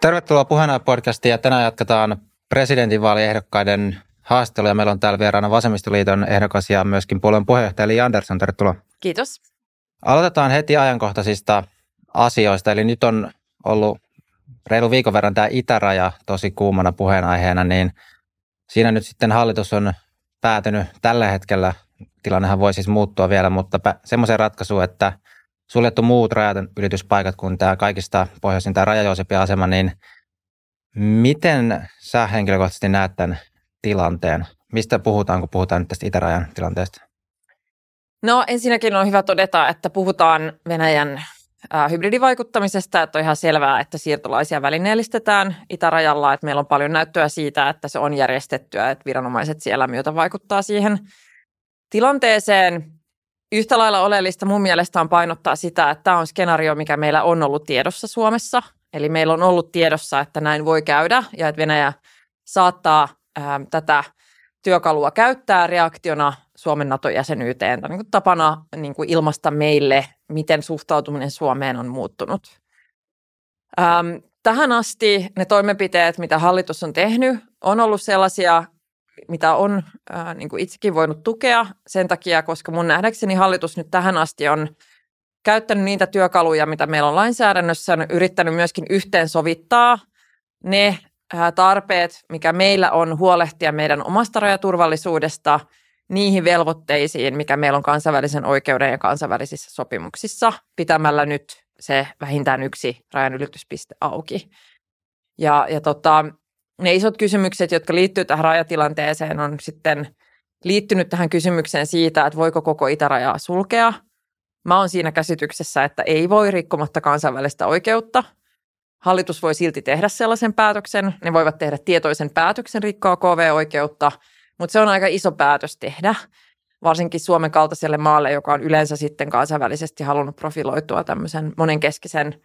Tervetuloa puheenjohtaja podcastiin ja tänään jatketaan presidentinvaaliehdokkaiden haastatteluja. Meillä on täällä vieraana Vasemmistoliiton ehdokas ja myöskin puolueen puheenjohtaja Li Andersson. Tervetuloa. Kiitos. Aloitetaan heti ajankohtaisista asioista. Eli nyt on ollut reilu viikon verran tämä itäraja tosi kuumana puheenaiheena, niin siinä nyt sitten hallitus on päätynyt tällä hetkellä, tilannehan voi siis muuttua vielä, mutta semmoisen ratkaisuun, että suljettu muut rajaten ylityspaikat kuin tämä kaikista pohjoisin tämä Raja-Joosepin asema, niin miten sä henkilökohtaisesti näet tämän tilanteen? Mistä puhutaan, kun puhutaan nyt tästä itärajan tilanteesta? No ensinnäkin on hyvä todeta, että puhutaan Venäjän hybridivaikuttamisesta, että on ihan selvää, että siirtolaisia välineellistetään itärajalla, että meillä on paljon näyttöä siitä, että se on järjestettyä, että viranomaiset siellä myötä vaikuttaa siihen tilanteeseen. Yhtä lailla oleellista mun mielestä on painottaa sitä, että tämä on skenaario, mikä meillä on ollut tiedossa Suomessa. Eli meillä on ollut tiedossa, että näin voi käydä ja että Venäjä saattaa ää, tätä työkalua käyttää reaktiona Suomen NATO-jäsenyyteen tai niin kuin tapana niin kuin ilmasta meille, miten suhtautuminen Suomeen on muuttunut. Ähm, tähän asti ne toimenpiteet, mitä hallitus on tehnyt, on ollut sellaisia, mitä on äh, niin kuin itsekin voinut tukea sen takia, koska mun nähdäkseni hallitus nyt tähän asti on käyttänyt niitä työkaluja, mitä meillä on lainsäädännössä, on yrittänyt myöskin yhteensovittaa ne äh, tarpeet, mikä meillä on huolehtia meidän omasta rajaturvallisuudesta – niihin velvoitteisiin, mikä meillä on kansainvälisen oikeuden ja kansainvälisissä sopimuksissa, pitämällä nyt se vähintään yksi rajanylityspiste auki. Ja, ja tota, ne isot kysymykset, jotka liittyy tähän rajatilanteeseen, on sitten liittynyt tähän kysymykseen siitä, että voiko koko itärajaa sulkea. Mä oon siinä käsityksessä, että ei voi rikkomatta kansainvälistä oikeutta. Hallitus voi silti tehdä sellaisen päätöksen. Ne voivat tehdä tietoisen päätöksen rikkoa KV-oikeutta – mutta se on aika iso päätös tehdä, varsinkin Suomen kaltaiselle maalle, joka on yleensä sitten kansainvälisesti halunnut profiloitua tämmöisen monenkeskisen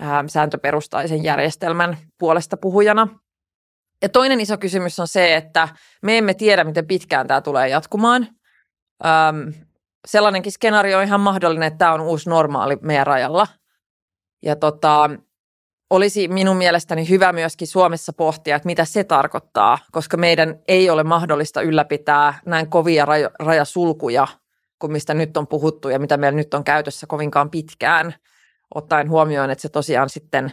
ää, sääntöperustaisen järjestelmän puolesta puhujana. Ja toinen iso kysymys on se, että me emme tiedä, miten pitkään tämä tulee jatkumaan. Öm, sellainenkin skenaario on ihan mahdollinen, että tämä on uusi normaali meidän rajalla. Ja tota, olisi minun mielestäni hyvä myöskin Suomessa pohtia, että mitä se tarkoittaa, koska meidän ei ole mahdollista ylläpitää näin kovia rajasulkuja kuin mistä nyt on puhuttu ja mitä meillä nyt on käytössä kovinkaan pitkään, ottaen huomioon, että se tosiaan sitten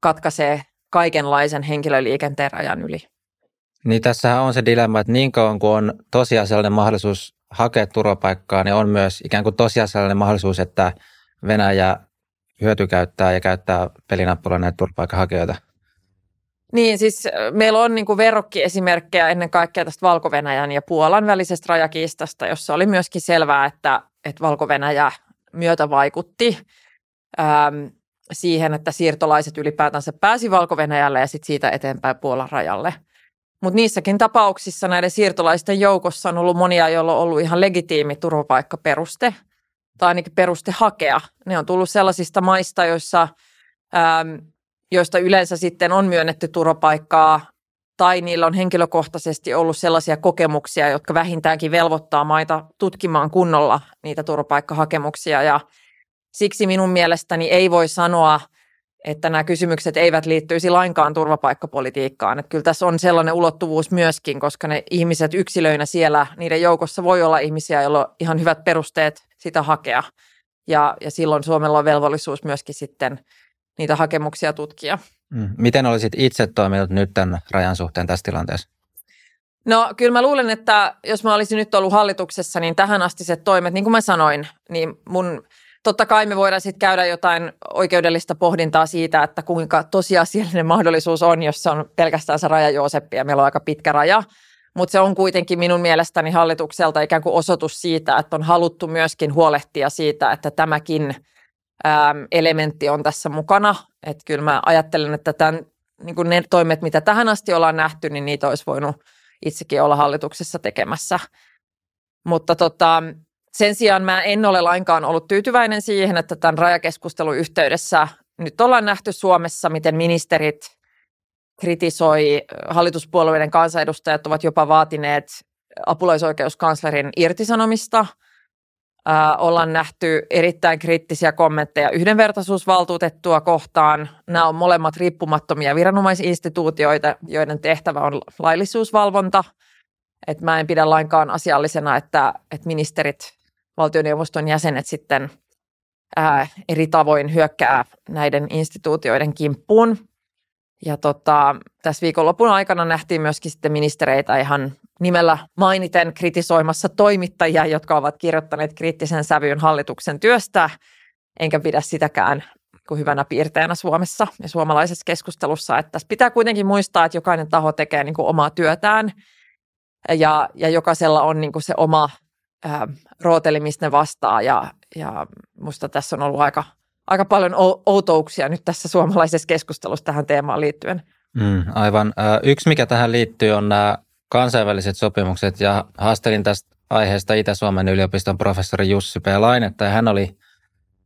katkaisee kaikenlaisen henkilöliikenteen rajan yli. Niin tässähän on se dilemma, että niin kauan kuin on tosiasiallinen mahdollisuus hakea turvapaikkaa, niin on myös ikään kuin tosiasiallinen mahdollisuus, että Venäjä hyötykäyttää ja käyttää pelinappulla näitä turvapaikanhakijoita? Niin, siis meillä on niin kuin verrokkiesimerkkejä ennen kaikkea tästä valko ja Puolan välisestä rajakiistasta, jossa oli myöskin selvää, että, että valko myötä vaikutti äm, siihen, että siirtolaiset ylipäätänsä pääsi valko ja sitten siitä eteenpäin Puolan rajalle. Mutta niissäkin tapauksissa näiden siirtolaisten joukossa on ollut monia, joilla on ollut ihan legitiimi turvapaikkaperuste – tai ainakin peruste hakea. Ne on tullut sellaisista maista, joissa, äm, joista yleensä sitten on myönnetty turvapaikkaa tai niillä on henkilökohtaisesti ollut sellaisia kokemuksia, jotka vähintäänkin velvoittaa maita tutkimaan kunnolla niitä turvapaikkahakemuksia. Ja siksi minun mielestäni ei voi sanoa, että nämä kysymykset eivät liittyisi lainkaan turvapaikkapolitiikkaan. Että kyllä tässä on sellainen ulottuvuus myöskin, koska ne ihmiset yksilöinä siellä, niiden joukossa voi olla ihmisiä, joilla on ihan hyvät perusteet sitä hakea. Ja, ja silloin Suomella on velvollisuus myöskin sitten niitä hakemuksia tutkia. Mm. Miten olisit itse toiminut nyt tämän rajan suhteen tässä tilanteessa? No kyllä mä luulen, että jos mä olisin nyt ollut hallituksessa, niin tähän asti se toimet, niin kuin mä sanoin, niin mun totta kai me voidaan sitten käydä jotain oikeudellista pohdintaa siitä, että kuinka tosiasiallinen mahdollisuus on, jos se on pelkästään se raja Jooseppi ja meillä on aika pitkä raja. Mutta se on kuitenkin minun mielestäni hallitukselta ikään kuin osoitus siitä, että on haluttu myöskin huolehtia siitä, että tämäkin äm, elementti on tässä mukana. Että kyllä mä ajattelen, että tämän, niin ne toimet, mitä tähän asti ollaan nähty, niin niitä olisi voinut itsekin olla hallituksessa tekemässä. Mutta tota, sen sijaan mä en ole lainkaan ollut tyytyväinen siihen, että tämän rajakeskustelun yhteydessä nyt ollaan nähty Suomessa, miten ministerit kritisoi, hallituspuolueiden kansanedustajat ovat jopa vaatineet apulaisoikeuskanslerin irtisanomista. ollaan nähty erittäin kriittisiä kommentteja yhdenvertaisuusvaltuutettua kohtaan. Nämä on molemmat riippumattomia viranomaisinstituutioita, joiden tehtävä on laillisuusvalvonta. Et mä en pidä lainkaan asiallisena, että, että ministerit, valtioneuvoston jäsenet sitten ää, eri tavoin hyökkää näiden instituutioiden kimppuun. Ja tota, tässä viikonlopun aikana nähtiin myöskin sitten ministereitä ihan nimellä mainiten kritisoimassa toimittajia, jotka ovat kirjoittaneet kriittisen sävyyn hallituksen työstä, enkä pidä sitäkään kuin hyvänä piirteenä Suomessa ja suomalaisessa keskustelussa. Että tässä pitää kuitenkin muistaa, että jokainen taho tekee niin kuin omaa työtään ja, ja jokaisella on niin kuin se oma ää, rooteli, mistä ne vastaa ja, ja musta tässä on ollut aika, aika paljon outouksia nyt tässä suomalaisessa keskustelussa tähän teemaan liittyen. Mm, aivan. Yksi, mikä tähän liittyy, on nämä kansainväliset sopimukset ja haastelin tästä aiheesta Itä-Suomen yliopiston professori Jussi P. Lainetta ja hän oli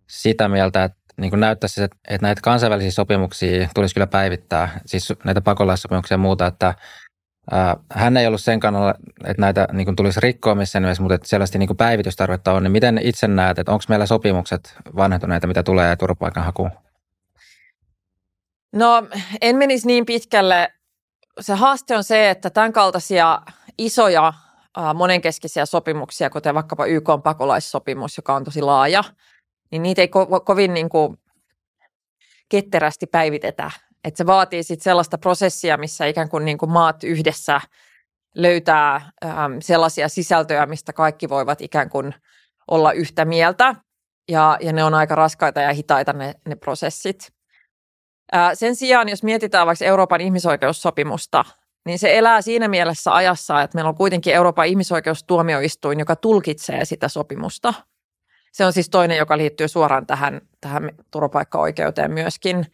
sitä mieltä, että niin näyttäisi, että, näitä kansainvälisiä sopimuksia tulisi kyllä päivittää, siis näitä pakolaissopimuksia ja muuta, että hän ei ollut sen kannalla, että näitä niin kuin tulisi rikkoa missään nimessä, mutta että sellaista niin kuin päivitystarvetta on, niin miten itse näet, että onko meillä sopimukset vanhentuneita, mitä tulee turvapaikanhakuun? No en menisi niin pitkälle se haaste on se, että tämän kaltaisia isoja monenkeskisiä sopimuksia, kuten vaikkapa YK on pakolaissopimus, joka on tosi laaja, niin niitä ei ko- kovin niin kuin ketterästi päivitetä. Et se vaatii sit sellaista prosessia, missä ikään kuin, niin kuin maat yhdessä löytää äm, sellaisia sisältöjä, mistä kaikki voivat ikään kuin olla yhtä mieltä. Ja, ja ne on aika raskaita ja hitaita ne, ne prosessit. Sen sijaan, jos mietitään vaikka Euroopan ihmisoikeussopimusta, niin se elää siinä mielessä ajassa, että meillä on kuitenkin Euroopan ihmisoikeustuomioistuin, joka tulkitsee sitä sopimusta. Se on siis toinen, joka liittyy suoraan tähän, tähän turvapaikkaoikeuteen myöskin.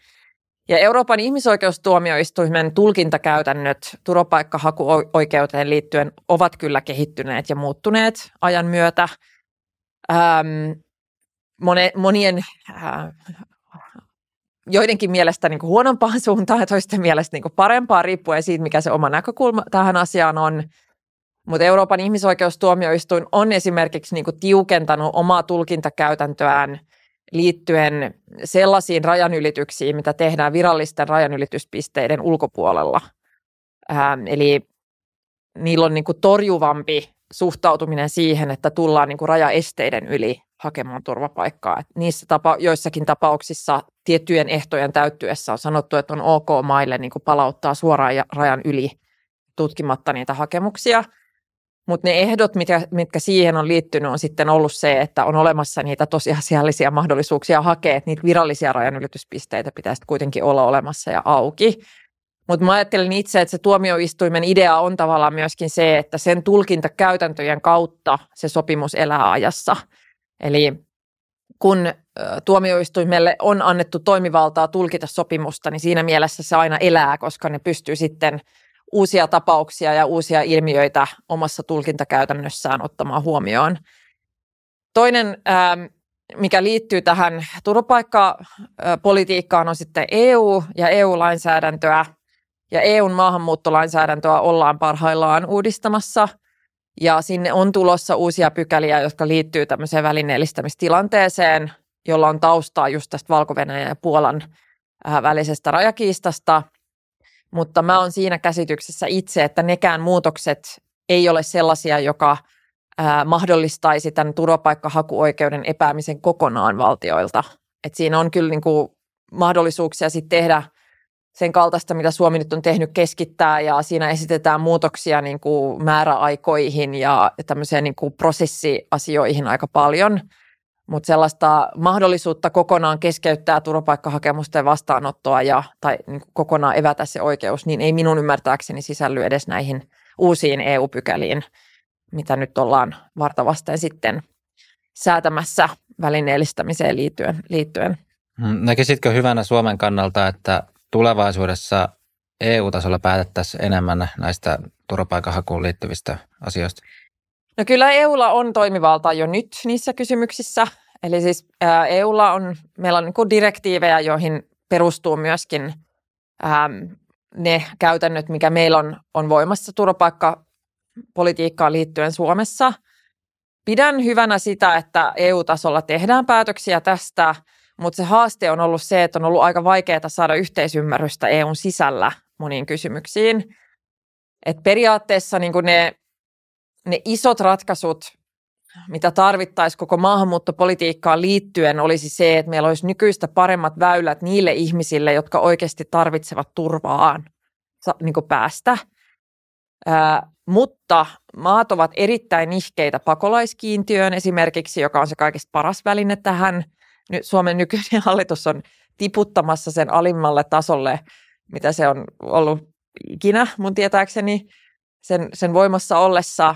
Ja Euroopan ihmisoikeustuomioistuimen tulkintakäytännöt turvapaikkahakuoikeuteen liittyen ovat kyllä kehittyneet ja muuttuneet ajan myötä. Ähm, monien äh, joidenkin mielestä niin kuin huonompaan suuntaan ja toisten mielestä niin kuin parempaan riippuen siitä, mikä se oma näkökulma tähän asiaan on. Mutta Euroopan ihmisoikeustuomioistuin on esimerkiksi niin kuin tiukentanut omaa tulkintakäytäntöään liittyen sellaisiin rajanylityksiin, mitä tehdään virallisten rajanylityspisteiden ulkopuolella. Ähm, eli niillä on niin kuin torjuvampi suhtautuminen siihen, että tullaan niin kuin rajaesteiden yli hakemaan turvapaikkaa. Et niissä tapa, joissakin tapauksissa tiettyjen ehtojen täyttyessä on sanottu, että on ok maille niin kuin palauttaa suoraan rajan yli tutkimatta niitä hakemuksia. Mutta ne ehdot, mitkä, mitkä siihen on liittynyt, on sitten ollut se, että on olemassa niitä tosiasiallisia mahdollisuuksia hakea, että niitä virallisia rajanylityspisteitä pitäisi kuitenkin olla olemassa ja auki. Mutta mä ajattelen itse, että se tuomioistuimen idea on tavallaan myöskin se, että sen tulkintakäytäntöjen kautta se sopimus elää ajassa – Eli kun tuomioistuimelle on annettu toimivaltaa tulkita sopimusta, niin siinä mielessä se aina elää, koska ne pystyy sitten uusia tapauksia ja uusia ilmiöitä omassa tulkintakäytännössään ottamaan huomioon. Toinen, mikä liittyy tähän turvapaikkapolitiikkaan, on sitten EU ja EU-lainsäädäntöä. Ja EUn maahanmuuttolainsäädäntöä ollaan parhaillaan uudistamassa – ja sinne on tulossa uusia pykäliä, jotka liittyy tämmöiseen välineellistämistilanteeseen, jolla on taustaa just tästä valko ja Puolan äh, välisestä rajakiistasta. Mutta mä oon siinä käsityksessä itse, että nekään muutokset ei ole sellaisia, joka äh, mahdollistaisi tämän turvapaikkahakuoikeuden epäämisen kokonaan valtioilta. Et siinä on kyllä niin kuin mahdollisuuksia sitten tehdä – sen kaltaista, mitä Suomi nyt on tehnyt, keskittää ja siinä esitetään muutoksia niin kuin määräaikoihin ja tämmöiseen niin kuin prosessiasioihin aika paljon. Mutta sellaista mahdollisuutta kokonaan keskeyttää turvapaikkahakemusten vastaanottoa ja, tai niin kokonaan evätä se oikeus, niin ei minun ymmärtääkseni sisälly edes näihin uusiin EU-pykäliin, mitä nyt ollaan vartavasten sitten säätämässä välineellistämiseen liittyen. liittyen. Mm, näkisitkö hyvänä Suomen kannalta, että tulevaisuudessa EU-tasolla päätettäisiin enemmän näistä turvapaikanhakuun liittyvistä asioista? No kyllä EUlla on toimivalta jo nyt niissä kysymyksissä. Eli siis EUlla on, meillä on niin direktiivejä, joihin perustuu myöskin ähm, ne käytännöt, mikä meillä on, on voimassa turvapaikkapolitiikkaan liittyen Suomessa. pidän hyvänä sitä, että EU-tasolla tehdään päätöksiä tästä, mutta se haaste on ollut se, että on ollut aika vaikeaa saada yhteisymmärrystä EUn sisällä moniin kysymyksiin. Et periaatteessa niin ne, ne isot ratkaisut, mitä tarvittaisiin koko maahanmuuttopolitiikkaan liittyen, olisi se, että meillä olisi nykyistä paremmat väylät niille ihmisille, jotka oikeasti tarvitsevat turvaan niin päästä. Ää, mutta maat ovat erittäin nihkeitä pakolaiskiintiöön esimerkiksi, joka on se kaikista paras väline tähän. Nyt Suomen nykyinen hallitus on tiputtamassa sen alimmalle tasolle, mitä se on ollut ikinä mun tietääkseni sen, sen voimassa ollessa,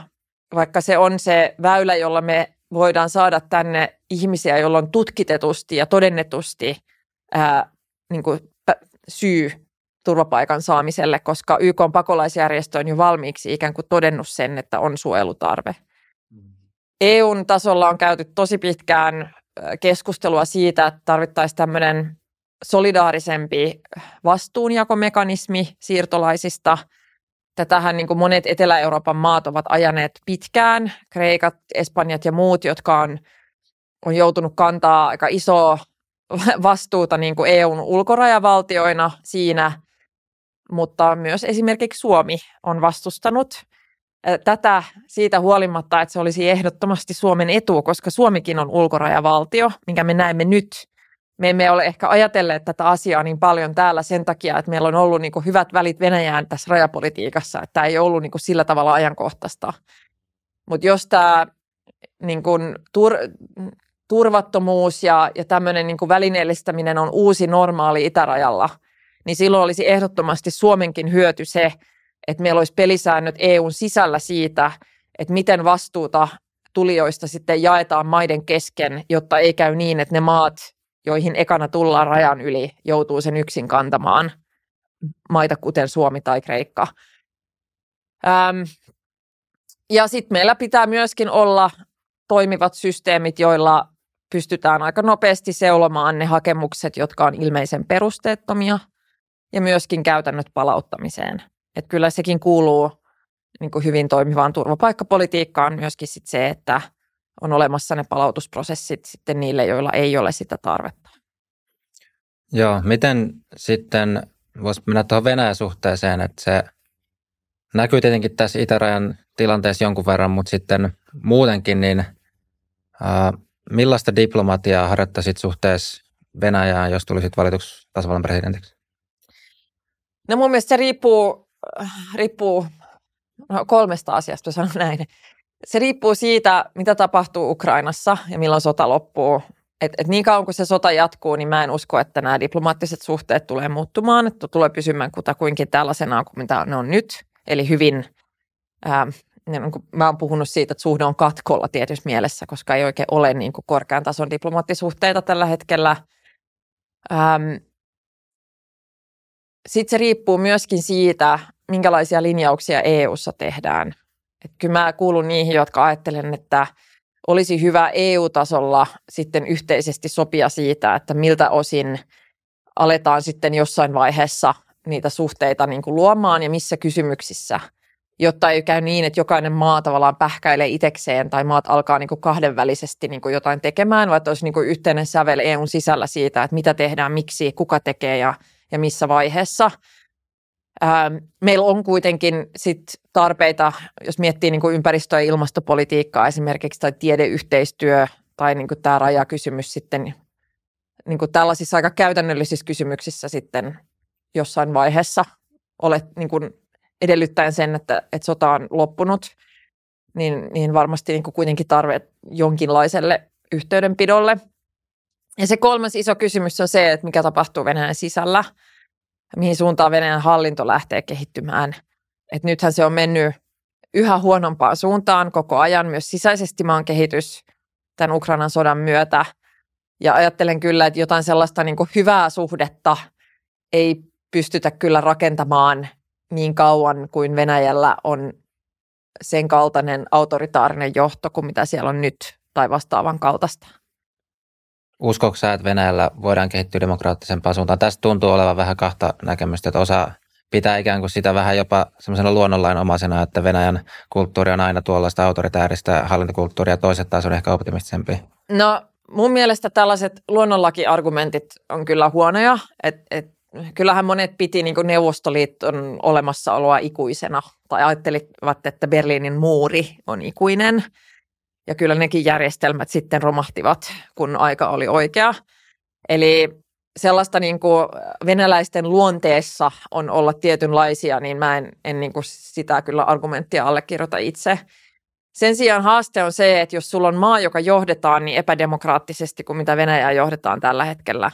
vaikka se on se väylä, jolla me voidaan saada tänne ihmisiä, joilla on tutkitetusti ja todennetusti ää, niin kuin syy turvapaikan saamiselle, koska YK on pakolaisjärjestö on jo valmiiksi ikään kuin todennut sen, että on suojelutarve. EUn tasolla on käyty tosi pitkään keskustelua siitä, että tarvittaisiin tämmöinen solidaarisempi vastuunjakomekanismi siirtolaisista. Tätähän niin kuin monet Etelä-Euroopan maat ovat ajaneet pitkään, Kreikat, Espanjat ja muut, jotka on, on joutunut kantaa aika isoa vastuuta niin kuin EUn ulkorajavaltioina siinä, mutta myös esimerkiksi Suomi on vastustanut tätä siitä huolimatta, että se olisi ehdottomasti Suomen etu, koska Suomikin on ulkorajavaltio, minkä me näemme nyt. Me emme ole ehkä ajatelleet tätä asiaa niin paljon täällä sen takia, että meillä on ollut niin kuin hyvät välit Venäjään tässä rajapolitiikassa, että tämä ei ollut niin kuin sillä tavalla ajankohtaista. Mutta jos tämä niin kuin tur, turvattomuus ja, ja tämmöinen niin kuin välineellistäminen on uusi normaali itärajalla – niin silloin olisi ehdottomasti Suomenkin hyöty se, että meillä olisi pelisäännöt EUn sisällä siitä, että miten vastuuta tulijoista sitten jaetaan maiden kesken, jotta ei käy niin, että ne maat, joihin ekana tullaan rajan yli, joutuu sen yksin kantamaan maita kuten Suomi tai Kreikka. Ähm, ja sitten meillä pitää myöskin olla toimivat systeemit, joilla pystytään aika nopeasti seulomaan ne hakemukset, jotka on ilmeisen perusteettomia – ja myöskin käytännöt palauttamiseen. Että kyllä sekin kuuluu niin kuin hyvin toimivaan turvapaikkapolitiikkaan myöskin sit se, että on olemassa ne palautusprosessit sitten niille, joilla ei ole sitä tarvetta. Joo, miten sitten, voisi mennä tuohon Venäjän suhteeseen, että se näkyy tietenkin tässä itärajan tilanteessa jonkun verran, mutta sitten muutenkin, niin ää, millaista diplomatiaa harjoittaisit suhteessa Venäjään, jos tulisit valituksi tasavallan presidentiksi? No mun mielestä se riippuu, riippuu no kolmesta asiasta, sanon näin. Se riippuu siitä, mitä tapahtuu Ukrainassa ja milloin sota loppuu. Et, et niin kauan kuin se sota jatkuu, niin mä en usko, että nämä diplomaattiset suhteet tulee muuttumaan, että tulee pysymään kutakuinkin tällaisena kuin mitä ne on nyt. Eli hyvin, ää, niin kuin mä oon puhunut siitä, että suhde on katkolla tietyssä mielessä, koska ei oikein ole niin kuin korkean tason diplomaattisuhteita tällä hetkellä. Ähm, sitten se riippuu myöskin siitä, minkälaisia linjauksia EU:ssa tehdään. Et kyllä mä kuulun niihin, jotka ajattelen, että olisi hyvä EU-tasolla sitten yhteisesti sopia siitä, että miltä osin aletaan sitten jossain vaiheessa niitä suhteita niin kuin luomaan ja missä kysymyksissä, jotta ei käy niin, että jokainen maa tavallaan pähkäilee itekseen tai maat alkaa niin kuin kahdenvälisesti niin kuin jotain tekemään, vaan että olisi niin kuin yhteinen sävel EUn sisällä siitä, että mitä tehdään, miksi, kuka tekee ja ja missä vaiheessa. Ähm, meillä on kuitenkin sit tarpeita, jos miettii niin kuin ympäristö- ja ilmastopolitiikkaa esimerkiksi tai tiedeyhteistyö tai niin kuin tämä rajakysymys sitten niin kuin tällaisissa aika käytännöllisissä kysymyksissä sitten jossain vaiheessa olet niin kuin edellyttäen sen, että, että sota on loppunut, niin, niin varmasti niin kuin kuitenkin tarve jonkinlaiselle yhteydenpidolle – ja se kolmas iso kysymys on se, että mikä tapahtuu Venäjän sisällä, mihin suuntaan Venäjän hallinto lähtee kehittymään. Et nythän se on mennyt yhä huonompaan suuntaan koko ajan, myös sisäisesti maan kehitys tämän Ukrainan sodan myötä. Ja ajattelen kyllä, että jotain sellaista niin hyvää suhdetta ei pystytä kyllä rakentamaan niin kauan kuin Venäjällä on sen kaltainen autoritaarinen johto kuin mitä siellä on nyt tai vastaavan kaltaista. Uskoiko sä, että Venäjällä voidaan kehittyä demokraattisempaan suuntaan? Tästä tuntuu olevan vähän kahta näkemystä, että osa pitää ikään kuin sitä vähän jopa semmoisena luonnonlainomaisena, että Venäjän kulttuuri on aina tuollaista autoritääristä hallintokulttuuria, toiset taas on ehkä optimistisempi. No mun mielestä tällaiset luonnonlakiargumentit on kyllä huonoja, että et, kyllähän monet piti niin Neuvostoliiton olemassaoloa ikuisena tai ajattelivat, että Berliinin muuri on ikuinen ja kyllä nekin järjestelmät sitten romahtivat, kun aika oli oikea. Eli sellaista niin kuin venäläisten luonteessa on olla tietynlaisia, niin mä en, en niin kuin sitä kyllä argumenttia allekirjoita itse. Sen sijaan haaste on se, että jos sulla on maa, joka johdetaan niin epädemokraattisesti kuin mitä Venäjää johdetaan tällä hetkellä,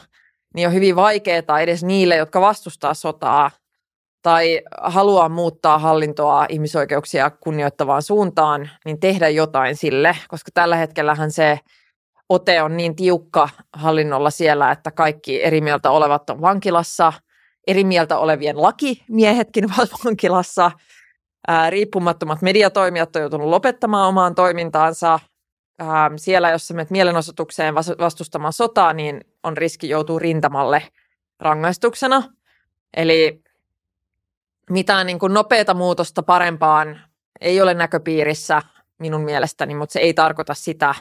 niin on hyvin vaikeaa edes niille, jotka vastustaa sotaa tai haluaa muuttaa hallintoa ihmisoikeuksia kunnioittavaan suuntaan, niin tehdä jotain sille, koska tällä hetkellähän se ote on niin tiukka hallinnolla siellä, että kaikki eri mieltä olevat on vankilassa, eri mieltä olevien lakimiehetkin ovat vankilassa, ää, riippumattomat mediatoimijat on joutunut lopettamaan omaan toimintaansa. Ää, siellä, jos menet mielenosoitukseen vastustamaan sotaa, niin on riski joutua rintamalle rangaistuksena. Eli mitään niin kuin nopeata muutosta parempaan ei ole näköpiirissä minun mielestäni, mutta se ei tarkoita sitä,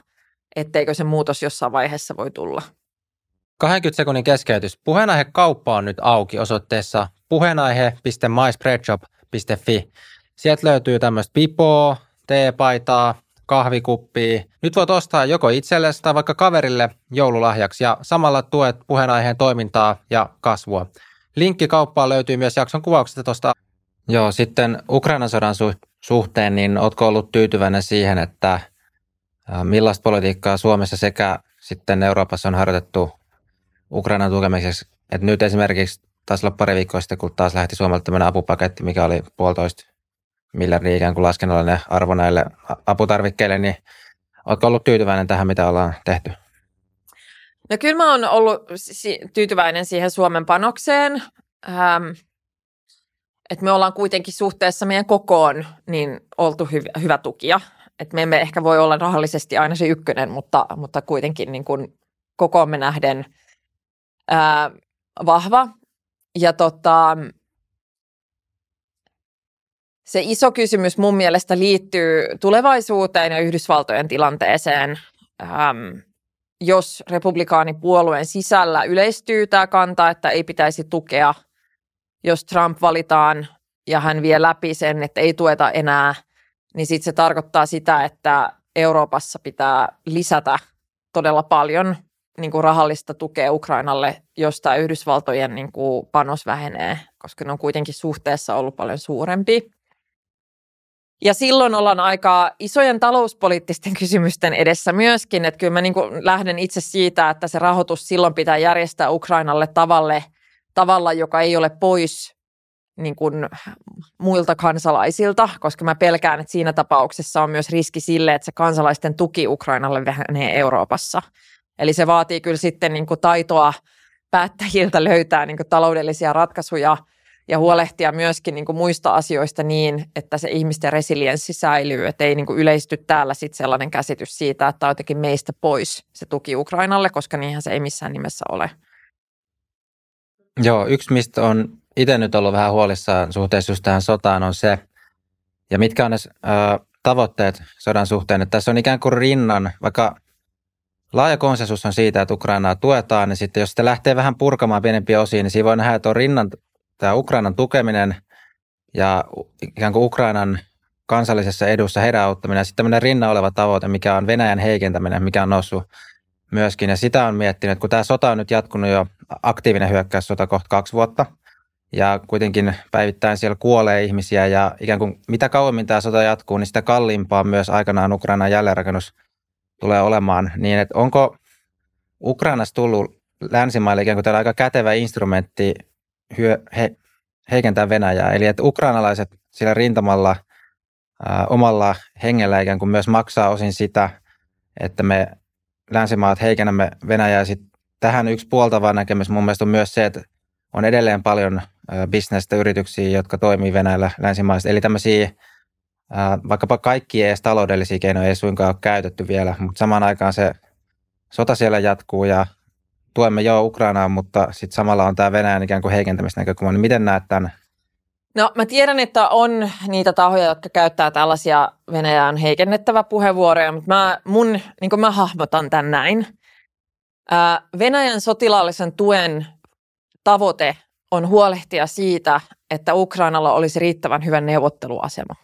etteikö se muutos jossain vaiheessa voi tulla. 20 sekunnin keskeytys. Puheenaihe kauppa on nyt auki osoitteessa puheenaihe.myspreadshop.fi. Sieltä löytyy tämmöistä pipoa, teepaitaa, kahvikuppia. Nyt voit ostaa joko itsellesi tai vaikka kaverille joululahjaksi ja samalla tuet puheenaiheen toimintaa ja kasvua. Linkki kauppaan löytyy myös jakson kuvauksesta tuosta. Joo, sitten Ukrainan sodan suhteen, niin ootko ollut tyytyväinen siihen, että millaista politiikkaa Suomessa sekä sitten Euroopassa on harjoitettu Ukrainan tukemiseksi? Et nyt esimerkiksi taisi olla pari viikkoa sitten, kun taas lähti Suomelta tämmöinen apupaketti, mikä oli puolitoista miljardia ikään kuin laskennallinen arvo näille aputarvikkeille, niin oletko ollut tyytyväinen tähän, mitä ollaan tehty? No kyllä mä oon ollut tyytyväinen siihen Suomen panokseen. Ähm, että me ollaan kuitenkin suhteessa meidän kokoon niin oltu hyv- hyvä tukia. Et me emme ehkä voi olla rahallisesti aina se ykkönen, mutta, mutta kuitenkin niin kuin kokoomme nähden ää, vahva. Ja tota, se iso kysymys mun mielestä liittyy tulevaisuuteen ja Yhdysvaltojen tilanteeseen. Ähm, jos republikaanipuolueen sisällä yleistyy tämä kanta, että ei pitäisi tukea, jos Trump valitaan ja hän vie läpi sen, että ei tueta enää, niin sitten se tarkoittaa sitä, että Euroopassa pitää lisätä todella paljon niin kuin rahallista tukea Ukrainalle, jos tämä Yhdysvaltojen niin kuin panos vähenee, koska ne on kuitenkin suhteessa ollut paljon suurempi. Ja silloin ollaan aika isojen talouspoliittisten kysymysten edessä myöskin, että kyllä mä niin lähden itse siitä, että se rahoitus silloin pitää järjestää Ukrainalle tavalle, tavalla, joka ei ole pois niin kuin muilta kansalaisilta, koska mä pelkään, että siinä tapauksessa on myös riski sille, että se kansalaisten tuki Ukrainalle vähenee Euroopassa. Eli se vaatii kyllä sitten niin kuin taitoa päättäjiltä löytää niin kuin taloudellisia ratkaisuja – ja huolehtia myöskin niin kuin muista asioista niin, että se ihmisten resilienssi säilyy, että ei niin kuin yleisty täällä sit sellainen käsitys siitä, että on jotenkin meistä pois se tuki Ukrainalle, koska niinhän se ei missään nimessä ole. Joo, yksi mistä on itse nyt ollut vähän huolissaan suhteessa just tähän sotaan on se, ja mitkä on ne äh, tavoitteet sodan suhteen, että tässä on ikään kuin rinnan, vaikka laaja konsensus on siitä, että Ukrainaa tuetaan, niin sitten jos se lähtee vähän purkamaan pienempiä osiin, niin siinä voi nähdä, että on rinnan tämä Ukrainan tukeminen ja ikään kuin Ukrainan kansallisessa edussa heidän auttaminen ja sitten tämmöinen rinnan oleva tavoite, mikä on Venäjän heikentäminen, mikä on noussut myöskin. Ja sitä on miettinyt, että kun tämä sota on nyt jatkunut jo aktiivinen hyökkäyssota kohta kaksi vuotta, ja kuitenkin päivittäin siellä kuolee ihmisiä ja ikään kuin mitä kauemmin tämä sota jatkuu, niin sitä kalliimpaa myös aikanaan Ukrainan jälleenrakennus tulee olemaan. Niin että onko Ukrainasta tullut länsimaille ikään kuin aika kätevä instrumentti hyö, he, heikentää Venäjää. Eli että ukrainalaiset sillä rintamalla ää, omalla hengellä ikään kuin myös maksaa osin sitä, että me länsimaat heikennämme Venäjää. Sitten tähän yksi puoltava näkemys mun mielestä on myös se, että on edelleen paljon bisnestä yrityksiä, jotka toimii Venäjällä länsimaista. Eli tämmöisiä vaikkapa kaikki edes taloudellisia keinoja ei suinkaan ole käytetty vielä, mutta samaan aikaan se sota siellä jatkuu ja tuemme jo Ukrainaa, mutta sitten samalla on tämä Venäjän ikään kuin heikentämisnäkökulma. Niin miten näet tämän No mä tiedän, että on niitä tahoja, jotka käyttää tällaisia Venäjään heikennettävä puheenvuoroja, mutta mä, mun, niin mä hahmotan tämän näin. Ää, Venäjän sotilaallisen tuen tavoite on huolehtia siitä, että Ukrainalla olisi riittävän hyvä neuvotteluasema.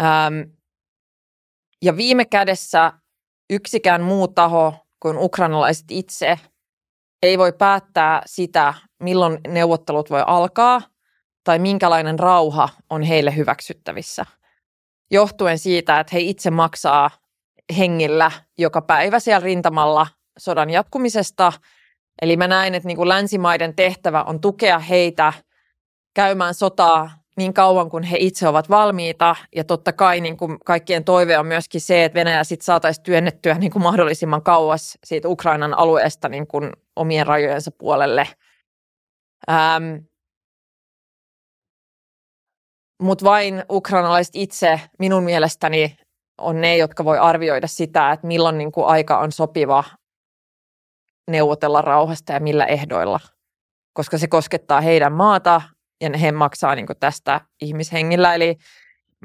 Ähm, ja viime kädessä yksikään muu taho kuin ukrainalaiset itse ei voi päättää sitä, milloin neuvottelut voi alkaa tai minkälainen rauha on heille hyväksyttävissä. Johtuen siitä, että he itse maksaa hengillä joka päivä siellä rintamalla sodan jatkumisesta. Eli mä näen, että niin kuin länsimaiden tehtävä on tukea heitä käymään sotaa niin kauan kuin he itse ovat valmiita. Ja totta kai niin kuin kaikkien toive on myöskin se, että Venäjä sitten saataisiin työnnettyä niin kuin mahdollisimman kauas siitä Ukrainan alueesta niin kuin omien rajojensa puolelle. Ähm, Mutta vain ukrainalaiset itse minun mielestäni on ne, jotka voi arvioida sitä, että milloin niin kuin aika on sopiva neuvotella rauhasta ja millä ehdoilla, koska se koskettaa heidän maata ja he maksaa niin tästä ihmishengillä. Eli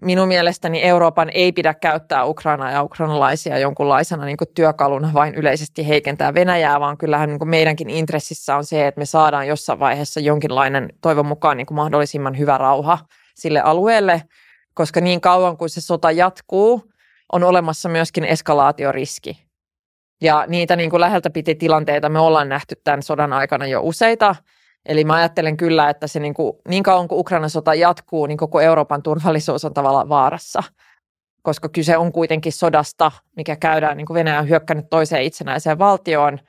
minun mielestäni Euroopan ei pidä käyttää Ukrainaa ja ukrainalaisia jonkunlaisena niin työkaluna vain yleisesti heikentää Venäjää, vaan kyllähän niin meidänkin intressissä on se, että me saadaan jossain vaiheessa jonkinlainen toivon mukaan niin mahdollisimman hyvä rauha sille alueelle, koska niin kauan kuin se sota jatkuu, on olemassa myöskin eskalaatioriski. Ja niitä niin kuin läheltä piti tilanteita me ollaan nähty tämän sodan aikana jo useita. Eli mä ajattelen kyllä, että se niin, kuin, niin kauan kuin Ukrainan sota jatkuu, niin koko Euroopan turvallisuus on tavallaan vaarassa. Koska kyse on kuitenkin sodasta, mikä käydään, niin kuin Venäjä on hyökkännyt toiseen itsenäiseen valtioon.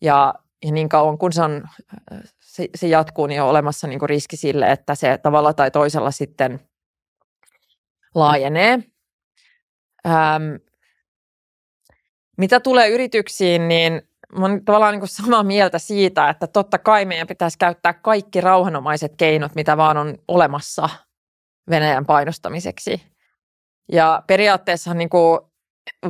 Ja, ja niin kauan kuin se, on, se, se jatkuu, niin on olemassa niin kuin riski sille, että se tavalla tai toisella sitten laajenee. Ähm, mitä tulee yrityksiin, niin mä olen tavallaan niin samaa mieltä siitä, että totta kai meidän pitäisi käyttää kaikki rauhanomaiset keinot, mitä vaan on olemassa Venäjän painostamiseksi. Ja periaatteessa niin kuin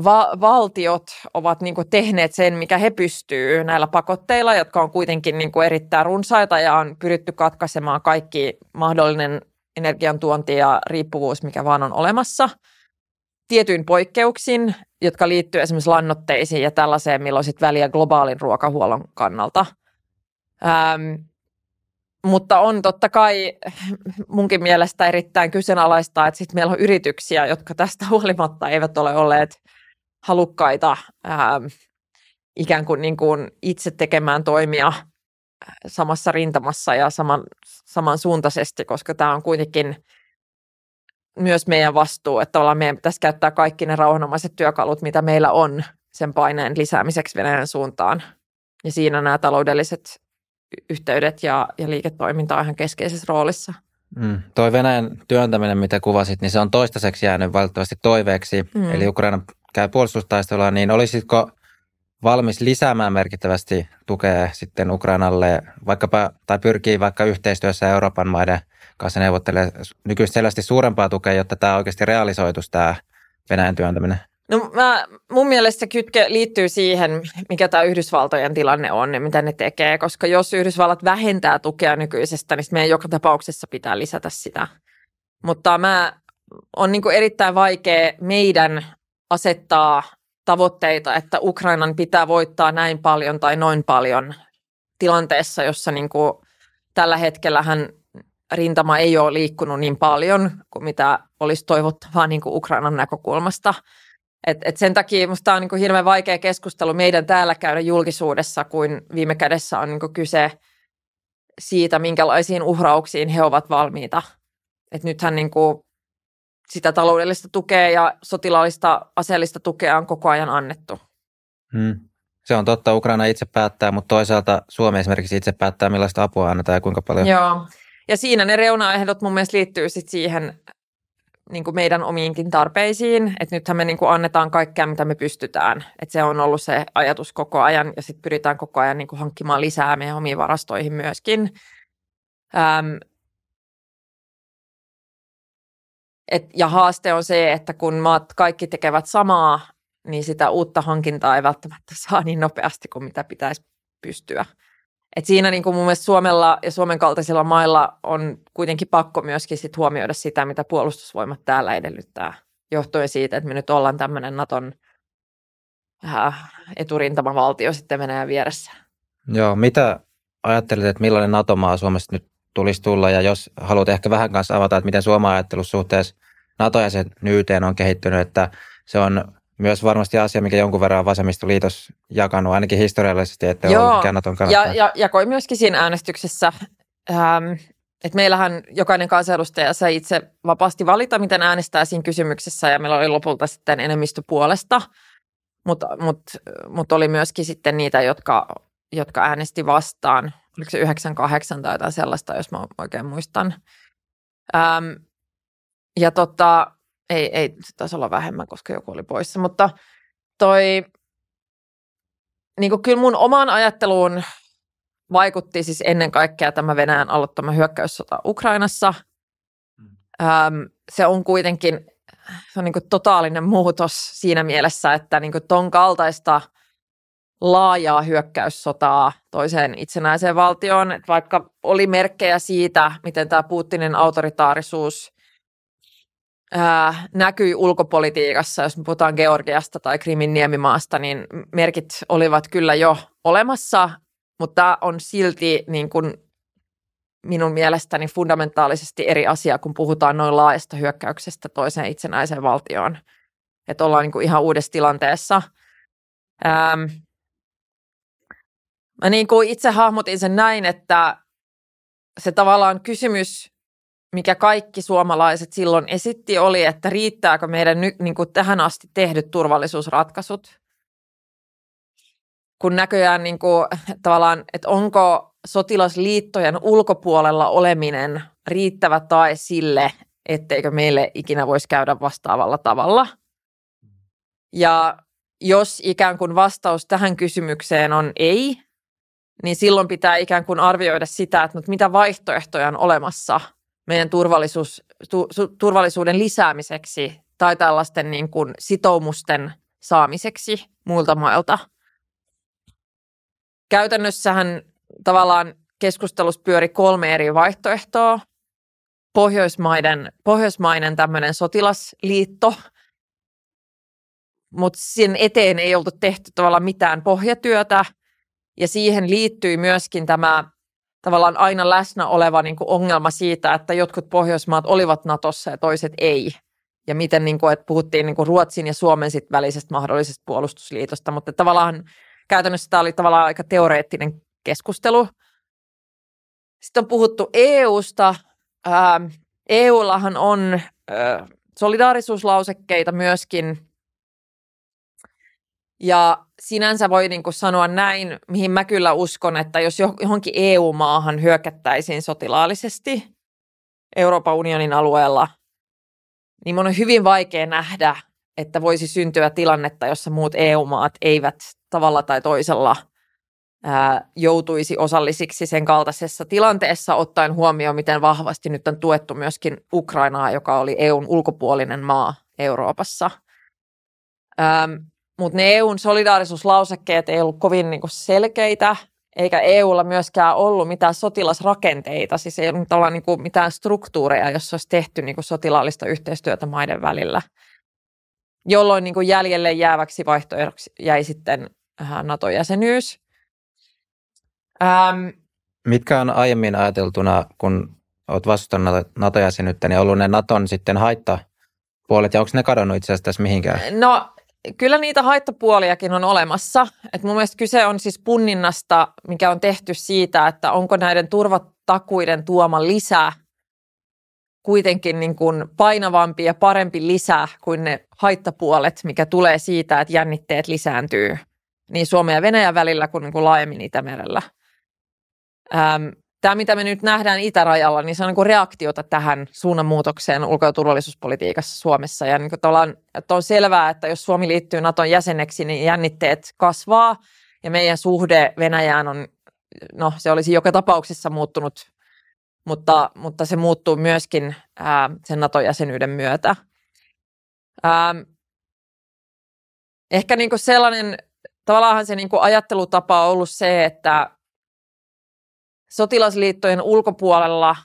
va- valtiot ovat niin kuin tehneet sen, mikä he pystyy näillä pakotteilla, jotka on kuitenkin niin kuin erittäin runsaita ja on pyritty katkaisemaan kaikki mahdollinen energiantuonti ja riippuvuus, mikä vaan on olemassa – tietyin poikkeuksin, jotka liittyy esimerkiksi lannoitteisiin ja tällaiseen, milloin sitten väliä globaalin ruokahuollon kannalta. Ähm, mutta on totta kai munkin mielestä erittäin kyseenalaista, että sitten meillä on yrityksiä, jotka tästä huolimatta eivät ole olleet halukkaita ähm, ikään kuin, niin kuin itse tekemään toimia samassa rintamassa ja saman, samansuuntaisesti, koska tämä on kuitenkin – myös meidän vastuu, että tavallaan meidän pitäisi käyttää kaikki ne rauhanomaiset työkalut, mitä meillä on sen paineen lisäämiseksi Venäjän suuntaan. Ja siinä nämä taloudelliset yhteydet ja, ja liiketoiminta on ihan keskeisessä roolissa. Mm. Toi Venäjän työntäminen, mitä kuvasit, niin se on toistaiseksi jäänyt valitettavasti toiveeksi. Mm. Eli Ukraina käy puolustustaistelua, niin olisitko valmis lisäämään merkittävästi tukea sitten Ukrainalle, vaikkapa, tai pyrkii vaikka yhteistyössä Euroopan maiden kanssa neuvottelee nykyistä selvästi suurempaa tukea, jotta tämä oikeasti realisoitus tämä Venäjän työntäminen? No mä, mun mielestä se kytke liittyy siihen, mikä tämä Yhdysvaltojen tilanne on ja mitä ne tekee, koska jos Yhdysvallat vähentää tukea nykyisestä, niin meidän joka tapauksessa pitää lisätä sitä. Mutta mä on niin erittäin vaikea meidän asettaa tavoitteita, että Ukrainan pitää voittaa näin paljon tai noin paljon tilanteessa, jossa niin kuin tällä hetkellä hän rintama ei ole liikkunut niin paljon kuin mitä olisi toivottavaa niin kuin Ukrainan näkökulmasta. Et, et sen takia minusta on niin kuin hirveän vaikea keskustelu meidän täällä käydä julkisuudessa, kuin viime kädessä on niin kuin kyse siitä, minkälaisiin uhrauksiin he ovat valmiita. Et nythän niin kuin sitä taloudellista tukea ja sotilaallista aseellista tukea on koko ajan annettu. Hmm. Se on totta, Ukraina itse päättää, mutta toisaalta Suomi esimerkiksi itse päättää, millaista apua annetaan ja kuinka paljon. Joo, ja siinä ne reunaehdot mun mielestä liittyy sit siihen niin kuin meidän omiinkin tarpeisiin, että nythän me niin kuin annetaan kaikkea, mitä me pystytään. Että se on ollut se ajatus koko ajan ja sitten pyritään koko ajan niin kuin hankkimaan lisää meidän omiin varastoihin myöskin. Ähm, et, ja haaste on se, että kun maat kaikki tekevät samaa, niin sitä uutta hankintaa ei välttämättä saa niin nopeasti kuin mitä pitäisi pystyä. Et siinä niin kuin mun mielestä Suomella ja Suomen kaltaisilla mailla on kuitenkin pakko myöskin sit huomioida sitä, mitä puolustusvoimat täällä edellyttää, johtuen siitä, että me nyt ollaan tämmöinen Naton äh, eturintamavaltio sitten Venäjän vieressä. Joo, mitä ajattelet, että millainen NATO-maa Suomesta nyt tulisi tulla, ja jos haluat ehkä vähän kanssa avata, että miten Suomen ajattelu suhteessa NATO-jäsenyyteen on kehittynyt, että se on myös varmasti asia, mikä jonkun verran vasemmistoliitos jakanut, ainakin historiallisesti, että Joo, on mikään Naton ja, ja jakoi myöskin siinä äänestyksessä, ähm, että meillähän jokainen kansanedustaja sai itse vapaasti valita, miten äänestää siinä kysymyksessä, ja meillä oli lopulta sitten enemmistö puolesta, mutta mut, mut oli myöskin sitten niitä, jotka, jotka äänesti vastaan, oliko se 98 tai jotain sellaista, jos mä oikein muistan. Ähm, ja tota, ei, ei se taisi olla vähemmän, koska joku oli poissa, mutta toi, niin kuin kyllä mun omaan ajatteluun vaikutti siis ennen kaikkea tämä Venäjän aloittama hyökkäyssota Ukrainassa. Öm, se on kuitenkin se on niin kuin totaalinen muutos siinä mielessä, että niin kuin ton kaltaista laajaa hyökkäyssotaa toiseen itsenäiseen valtioon, että vaikka oli merkkejä siitä, miten tämä Putinin autoritaarisuus ää, näkyi ulkopolitiikassa, jos me puhutaan Georgiasta tai Krimin niemimaasta, niin merkit olivat kyllä jo olemassa, mutta on silti niin kuin minun mielestäni fundamentaalisesti eri asia, kun puhutaan noin laajasta hyökkäyksestä toiseen itsenäiseen valtioon. Että ollaan niin kuin ihan uudessa tilanteessa. Ähm, mä niin kuin itse hahmotin sen näin, että se tavallaan kysymys mikä kaikki suomalaiset silloin esitti, oli, että riittääkö meidän nyt niin kuin tähän asti tehdyt turvallisuusratkaisut. Kun näköjään niin kuin, tavallaan, että onko sotilasliittojen ulkopuolella oleminen riittävä tae sille, etteikö meille ikinä voisi käydä vastaavalla tavalla. Ja jos ikään kuin vastaus tähän kysymykseen on ei, niin silloin pitää ikään kuin arvioida sitä, että mitä vaihtoehtoja on olemassa – meidän turvallisuus, tu, su, turvallisuuden lisäämiseksi tai tällaisten niin kuin sitoumusten saamiseksi muilta mailta. Käytännössähän tavallaan keskustelussa pyöri kolme eri vaihtoehtoa. Pohjoismaiden, pohjoismainen tämmöinen sotilasliitto, mutta sen eteen ei oltu tehty tavallaan mitään pohjatyötä. Ja siihen liittyi myöskin tämä tavallaan aina läsnä oleva niin kuin ongelma siitä, että jotkut Pohjoismaat olivat Natossa ja toiset ei. Ja miten niin kuin, että puhuttiin niin kuin Ruotsin ja Suomen sit välisestä mahdollisesta puolustusliitosta, mutta tavallaan käytännössä tämä oli tavallaan aika teoreettinen keskustelu. Sitten on puhuttu EUsta. Ää, EUllahan on ää, solidaarisuuslausekkeita myöskin ja sinänsä voi niin kuin sanoa näin, mihin mä kyllä uskon, että jos johonkin EU-maahan hyökättäisiin sotilaallisesti Euroopan unionin alueella, niin mun on hyvin vaikea nähdä, että voisi syntyä tilannetta, jossa muut EU-maat eivät tavalla tai toisella ää, joutuisi osallisiksi sen kaltaisessa tilanteessa, ottaen huomioon, miten vahvasti nyt on tuettu myöskin Ukrainaa, joka oli EUn ulkopuolinen maa Euroopassa. Ähm, mutta ne EUn solidaarisuuslausekkeet ei ollut kovin niinku selkeitä, eikä EUlla myöskään ollut mitään sotilasrakenteita, siis ei ollut niinku mitään struktuureja, jossa olisi tehty niinku sotilaallista yhteistyötä maiden välillä, jolloin niinku jäljelle jääväksi vaihtoehdoksi jäi sitten äh, NATO-jäsenyys. Ähm, Mitkä on aiemmin ajateltuna, kun olet vastustanut NATO-jäsenyyttä, niin ollut ne Naton sitten haittapuolet, ja onko ne kadonnut itse asiassa tässä mihinkään? No kyllä niitä haittapuoliakin on olemassa. Et mun mielestä kyse on siis punninnasta, mikä on tehty siitä, että onko näiden turvatakuiden tuoma lisää kuitenkin niin kuin painavampi ja parempi lisä kuin ne haittapuolet, mikä tulee siitä, että jännitteet lisääntyy niin Suomen ja Venäjän välillä kuin, niin kuin laajemmin Itämerellä. Ähm, tämä, mitä me nyt nähdään itärajalla, niin se on niin kuin reaktiota tähän suunnanmuutokseen ulko- ja turvallisuuspolitiikassa Suomessa. Ja niin kuin että on selvää, että jos Suomi liittyy Naton jäseneksi, niin jännitteet kasvaa ja meidän suhde Venäjään on, no se olisi joka tapauksessa muuttunut, mutta, mutta se muuttuu myöskin ää, sen Naton jäsenyyden myötä. Ää, ehkä niin kuin sellainen, tavallaan se niin kuin ajattelutapa on ollut se, että sotilasliittojen ulkopuolella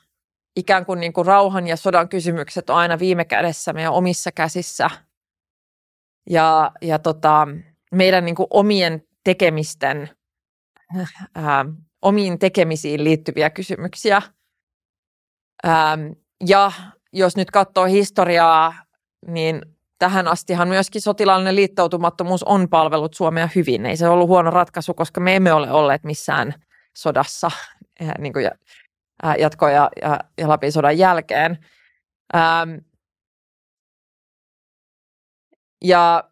ikään kuin, niin kuin rauhan ja sodan kysymykset on aina viime kädessä meidän omissa käsissä. Ja, ja tota, meidän niin kuin omien tekemisten, ää, omiin tekemisiin liittyviä kysymyksiä. Ää, ja jos nyt katsoo historiaa, niin tähän astihan myöskin sotilaallinen liittoutumattomuus on palvellut Suomea hyvin. Ei se ollut huono ratkaisu, koska me emme ole olleet missään sodassa niin kuin jatko- ja, ja, ja läpi sodan jälkeen. Ähm, ja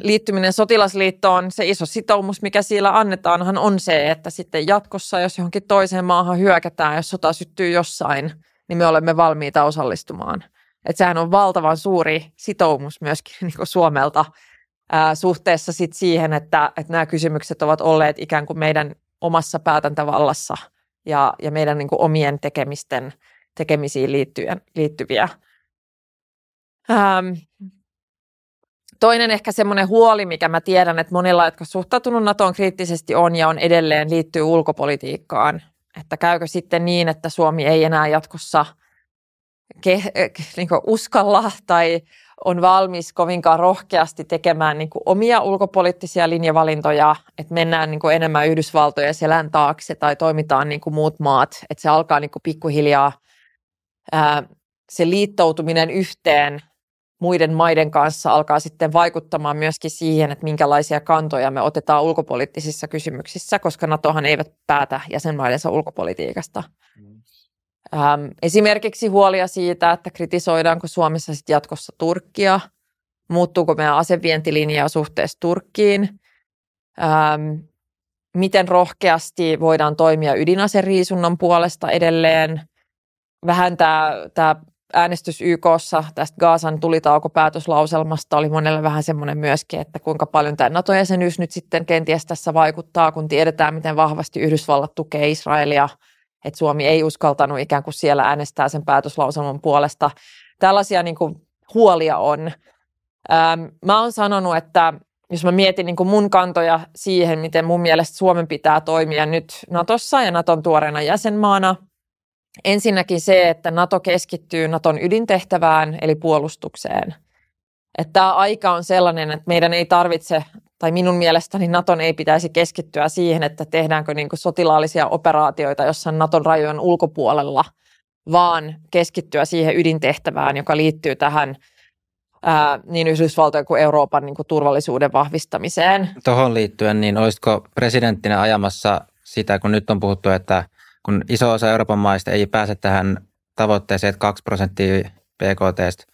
liittyminen sotilasliittoon, se iso sitoumus, mikä siellä annetaanhan on se, että sitten jatkossa, jos johonkin toiseen maahan hyökätään, jos sota syttyy jossain, niin me olemme valmiita osallistumaan. Että sehän on valtavan suuri sitoumus myöskin niin kuin Suomelta ää, suhteessa sit siihen, että, että nämä kysymykset ovat olleet ikään kuin meidän omassa päätäntävallassa ja, ja meidän niin kuin omien tekemisten tekemisiin liittyen, liittyviä. Ähm, toinen ehkä semmoinen huoli, mikä mä tiedän, että monilla, jotka suhtautunut NATOon kriittisesti on ja on edelleen, liittyy ulkopolitiikkaan. Että käykö sitten niin, että Suomi ei enää jatkossa ke, niin uskalla tai on valmis kovinkaan rohkeasti tekemään niin omia ulkopoliittisia linjavalintoja, että mennään niin enemmän Yhdysvaltojen selän taakse tai toimitaan niin muut maat, että se alkaa niin pikkuhiljaa ää, se liittoutuminen yhteen muiden maiden kanssa alkaa sitten vaikuttamaan myöskin siihen, että minkälaisia kantoja me otetaan ulkopoliittisissa kysymyksissä, koska NATOhan eivät päätä jäsenmaidensa ulkopolitiikasta. Ähm, esimerkiksi huolia siitä, että kritisoidaanko Suomessa sit jatkossa Turkkia, muuttuuko meidän asevientilinja suhteessa Turkkiin, ähm, miten rohkeasti voidaan toimia ydinaseriisunnan puolesta edelleen, vähän tämä äänestys YKssa tästä Gaasan tulitaukopäätöslauselmasta oli monelle vähän semmoinen myöskin, että kuinka paljon tämä NATO-jäsenyys nyt sitten kenties tässä vaikuttaa, kun tiedetään, miten vahvasti Yhdysvallat tukee Israelia – että Suomi ei uskaltanut ikään kuin siellä äänestää sen päätöslauselman puolesta. Tällaisia niin kuin huolia on. Ähm, mä oon sanonut, että jos mä mietin niin kuin mun kantoja siihen, miten mun mielestä Suomen pitää toimia nyt Natossa ja Naton tuoreena jäsenmaana, ensinnäkin se, että Nato keskittyy Naton ydintehtävään eli puolustukseen. Että tämä aika on sellainen, että meidän ei tarvitse tai minun mielestäni Naton ei pitäisi keskittyä siihen, että tehdäänkö niin kuin sotilaallisia operaatioita jossain Naton rajojen ulkopuolella, vaan keskittyä siihen ydintehtävään, joka liittyy tähän ää, niin Yhdysvaltojen kuin Euroopan niin kuin turvallisuuden vahvistamiseen. Tuohon liittyen, niin olisiko presidenttinä ajamassa sitä, kun nyt on puhuttu, että kun iso osa Euroopan maista ei pääse tähän tavoitteeseen, että 2 prosenttia BKT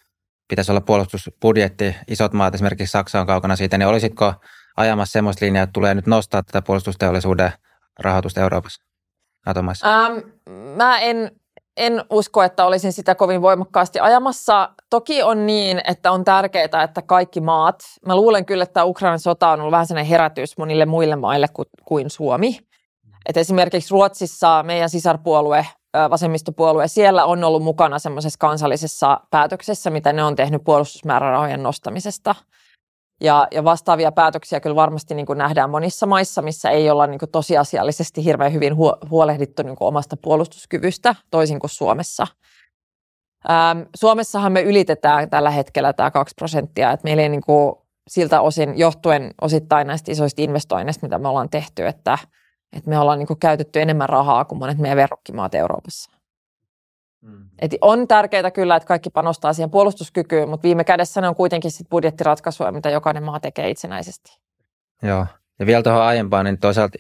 pitäisi olla puolustusbudjetti, isot maat, esimerkiksi Saksa on kaukana siitä, niin olisitko ajamassa sellaista linjaa, että tulee nyt nostaa tätä puolustusteollisuuden rahoitusta Euroopassa, NATO-maissa? Ähm, mä en, en usko, että olisin sitä kovin voimakkaasti ajamassa. Toki on niin, että on tärkeää, että kaikki maat, mä luulen kyllä, että Ukrainan sota on ollut vähän sellainen herätys monille muille maille kuin, kuin Suomi. Et esimerkiksi Ruotsissa meidän sisarpuolue vasemmistopuolue, siellä on ollut mukana semmoisessa kansallisessa päätöksessä, mitä ne on tehnyt puolustusmäärärahojen nostamisesta. Ja, ja vastaavia päätöksiä kyllä varmasti niin kuin nähdään monissa maissa, missä ei olla niin kuin tosiasiallisesti hirveän hyvin huolehdittu niin kuin omasta puolustuskyvystä, toisin kuin Suomessa. Ähm, Suomessahan me ylitetään tällä hetkellä tämä 2 prosenttia, että meillä ei niin kuin siltä osin johtuen osittain näistä isoista investoinneista, mitä me ollaan tehty, että – että me ollaan niin kuin käytetty enemmän rahaa kuin monet meidän verrokkimaat Euroopassa. Mm. Et on tärkeää kyllä, että kaikki panostaa siihen puolustuskykyyn, mutta viime kädessä ne on kuitenkin sit budjettiratkaisuja, mitä jokainen maa tekee itsenäisesti. Joo, ja vielä tuohon aiempaan, niin toisaalta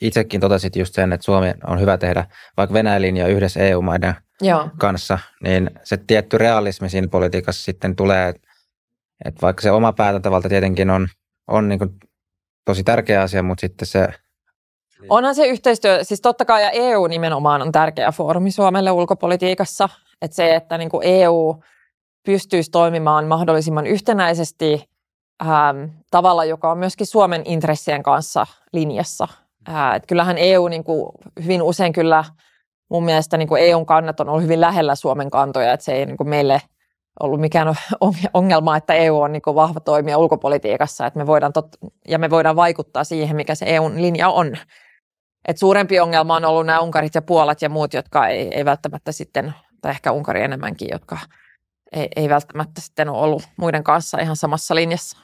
itsekin totesit just sen, että Suomi on hyvä tehdä vaikka Venäjän linja yhdessä EU-maiden Joo. kanssa, niin se tietty realismi siinä politiikassa sitten tulee, että vaikka se oma päätäntävalta tietenkin on, on niin tosi tärkeä asia, mutta sitten se. Onhan se yhteistyö, siis totta kai ja EU nimenomaan on tärkeä foorumi Suomelle ulkopolitiikassa. Että se, että niin kuin EU pystyisi toimimaan mahdollisimman yhtenäisesti ähm, tavalla, joka on myöskin Suomen intressien kanssa linjassa. Äh, et kyllähän EU niin kuin hyvin usein kyllä mun mielestä niin kuin EUn kannat on ollut hyvin lähellä Suomen kantoja, että se ei niin kuin meille ollut mikään ongelma, että EU on niin kuin vahva toimija ulkopolitiikassa, että me voidaan tot- ja me voidaan vaikuttaa siihen, mikä se EUn linja on. Et suurempi ongelma on ollut nämä Unkarit ja Puolat ja muut, jotka ei, ei välttämättä sitten, tai ehkä Unkari enemmänkin, jotka ei, ei välttämättä sitten ole ollut muiden kanssa ihan samassa linjassa.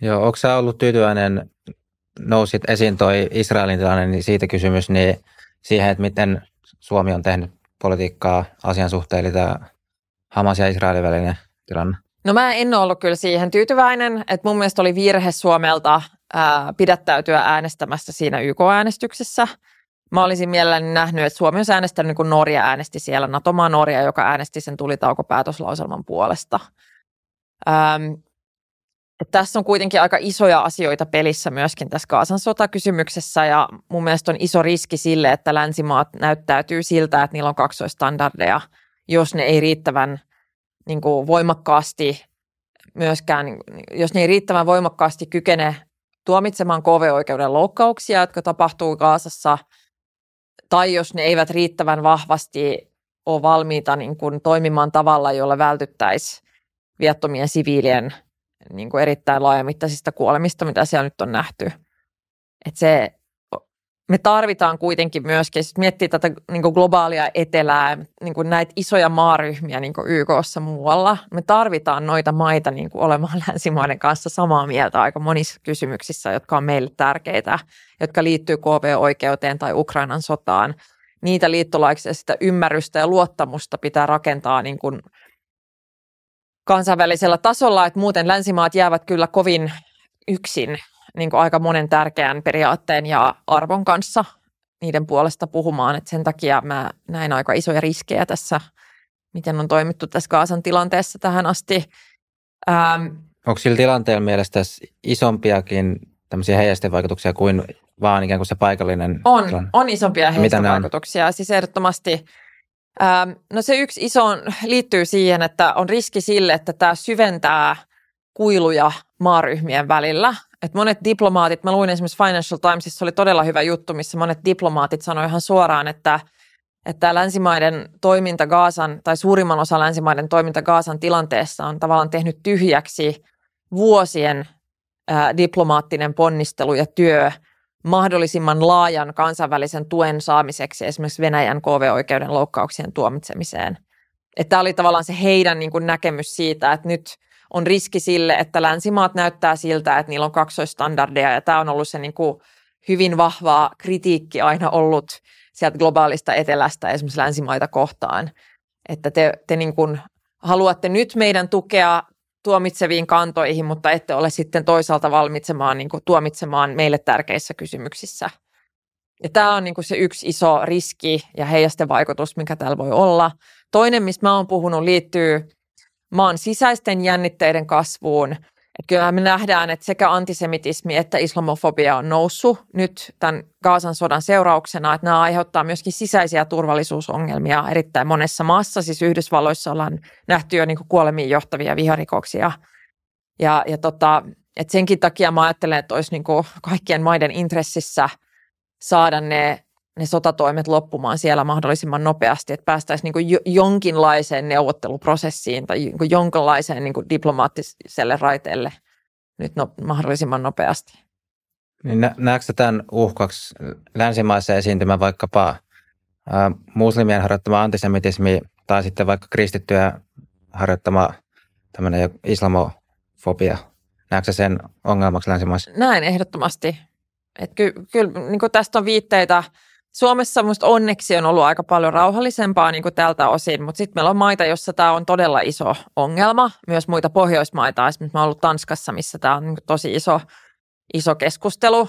Joo, onko sä ollut tyytyväinen, nousit esiin toi Israelin tilanne, niin siitä kysymys, niin siihen, että miten Suomi on tehnyt politiikkaa asian suhteen, eli tämä Hamas ja Israelin välinen tilanne? No mä en ollut kyllä siihen tyytyväinen, että mun mielestä oli virhe Suomelta ää, pidättäytyä äänestämässä siinä YK-äänestyksessä. Mä olisin mielelläni nähnyt, että Suomi on äänestänyt niin kuin Norja äänesti siellä, Natomaa Norja, joka äänesti sen tulitaukopäätöslauselman puolesta. Ähm, tässä on kuitenkin aika isoja asioita pelissä myöskin tässä Kaasan sotakysymyksessä ja mun mielestä on iso riski sille, että länsimaat näyttäytyy siltä, että niillä on kaksoistandardeja, jos ne ei riittävän niin kuin voimakkaasti myöskään, jos ne ei riittävän voimakkaasti kykene tuomitsemaan KV-oikeuden loukkauksia, jotka tapahtuu Kaasassa, tai jos ne eivät riittävän vahvasti ole valmiita niin kuin toimimaan tavalla, jolla vältyttäisiin viattomien siviilien niin kuin erittäin laajamittaisista kuolemista, mitä siellä nyt on nähty. Et se, me tarvitaan kuitenkin myöskin, jos miettii tätä niin globaalia etelää, niin näitä isoja maaryhmiä niin YKssa muualla, me tarvitaan noita maita niin olemaan länsimaiden kanssa samaa mieltä aika monissa kysymyksissä, jotka on meille tärkeitä, jotka liittyy KV-oikeuteen tai Ukrainan sotaan. Niitä liittolaisia sitä ymmärrystä ja luottamusta pitää rakentaa niin kuin kansainvälisellä tasolla, että muuten länsimaat jäävät kyllä kovin yksin niin kuin aika monen tärkeän periaatteen ja arvon kanssa niiden puolesta puhumaan. että sen takia mä näin aika isoja riskejä tässä, miten on toimittu tässä Kaasan tilanteessa tähän asti. Ähm, Onko sillä tilanteella mielestä isompiakin tämmöisiä heijastevaikutuksia kuin vaan ikään kuin se paikallinen On, tilanne? on isompia heijastevaikutuksia. Siis ehdottomasti Ähm, no se yksi iso liittyy siihen, että on riski sille, että tämä syventää kuiluja maaryhmien välillä. Et monet diplomaatit, mä luin esimerkiksi Financial Timesissa, oli todella hyvä juttu, missä monet diplomaatit sanoivat ihan suoraan, että, että länsimaiden toiminta Gaasan, tai suurimman osa länsimaiden toiminta Gaasan tilanteessa on tavallaan tehnyt tyhjäksi vuosien ää, diplomaattinen ponnistelu ja työ – mahdollisimman laajan kansainvälisen tuen saamiseksi esimerkiksi Venäjän KV-oikeuden loukkauksien tuomitsemiseen. Tämä oli tavallaan se heidän niin kuin näkemys siitä, että nyt on riski sille, että länsimaat näyttää siltä, että niillä on kaksoistandardeja ja tämä on ollut se niin kuin hyvin vahvaa kritiikki aina ollut sieltä globaalista etelästä esimerkiksi länsimaita kohtaan, että te, te niin kuin haluatte nyt meidän tukea tuomitseviin kantoihin, mutta ette ole sitten toisaalta valmitsemaan niin kuin, tuomitsemaan meille tärkeissä kysymyksissä. Ja tämä on niin kuin se yksi iso riski ja heijastevaikutus, mikä täällä voi olla. Toinen, mistä mä oon puhunut, liittyy maan sisäisten jännitteiden kasvuun – että kyllähän me nähdään, että sekä antisemitismi että islamofobia on noussut nyt tämän Gaasan sodan seurauksena, että nämä aiheuttaa myöskin sisäisiä turvallisuusongelmia erittäin monessa maassa. Siis Yhdysvalloissa ollaan nähty jo niin kuolemiin johtavia viharikoksia. Ja, ja tota, että senkin takia mä ajattelen, että olisi niin kuin kaikkien maiden intressissä saada ne ne sotatoimet loppumaan siellä mahdollisimman nopeasti, että päästäisiin niin jonkinlaiseen neuvotteluprosessiin tai niin jonkinlaiseen niin diplomaattiselle raiteelle nyt no, mahdollisimman nopeasti. Niin nä- näetkö tämän uhkaksi länsimaissa esiintymä vaikkapa ää, muslimien harjoittama antisemitismi tai sitten vaikka kristittyjä harjoittama tämmöinen islamofobia? Näetkö sen ongelmaksi länsimaissa? Näin ehdottomasti. Että ky- kyllä niin tästä on viitteitä – Suomessa musta onneksi on ollut aika paljon rauhallisempaa niin kuin tältä osin, mutta sitten meillä on maita, jossa tämä on todella iso ongelma. Myös muita Pohjoismaita, esimerkiksi mä oon ollut Tanskassa, missä tämä on niin tosi iso, iso keskustelu.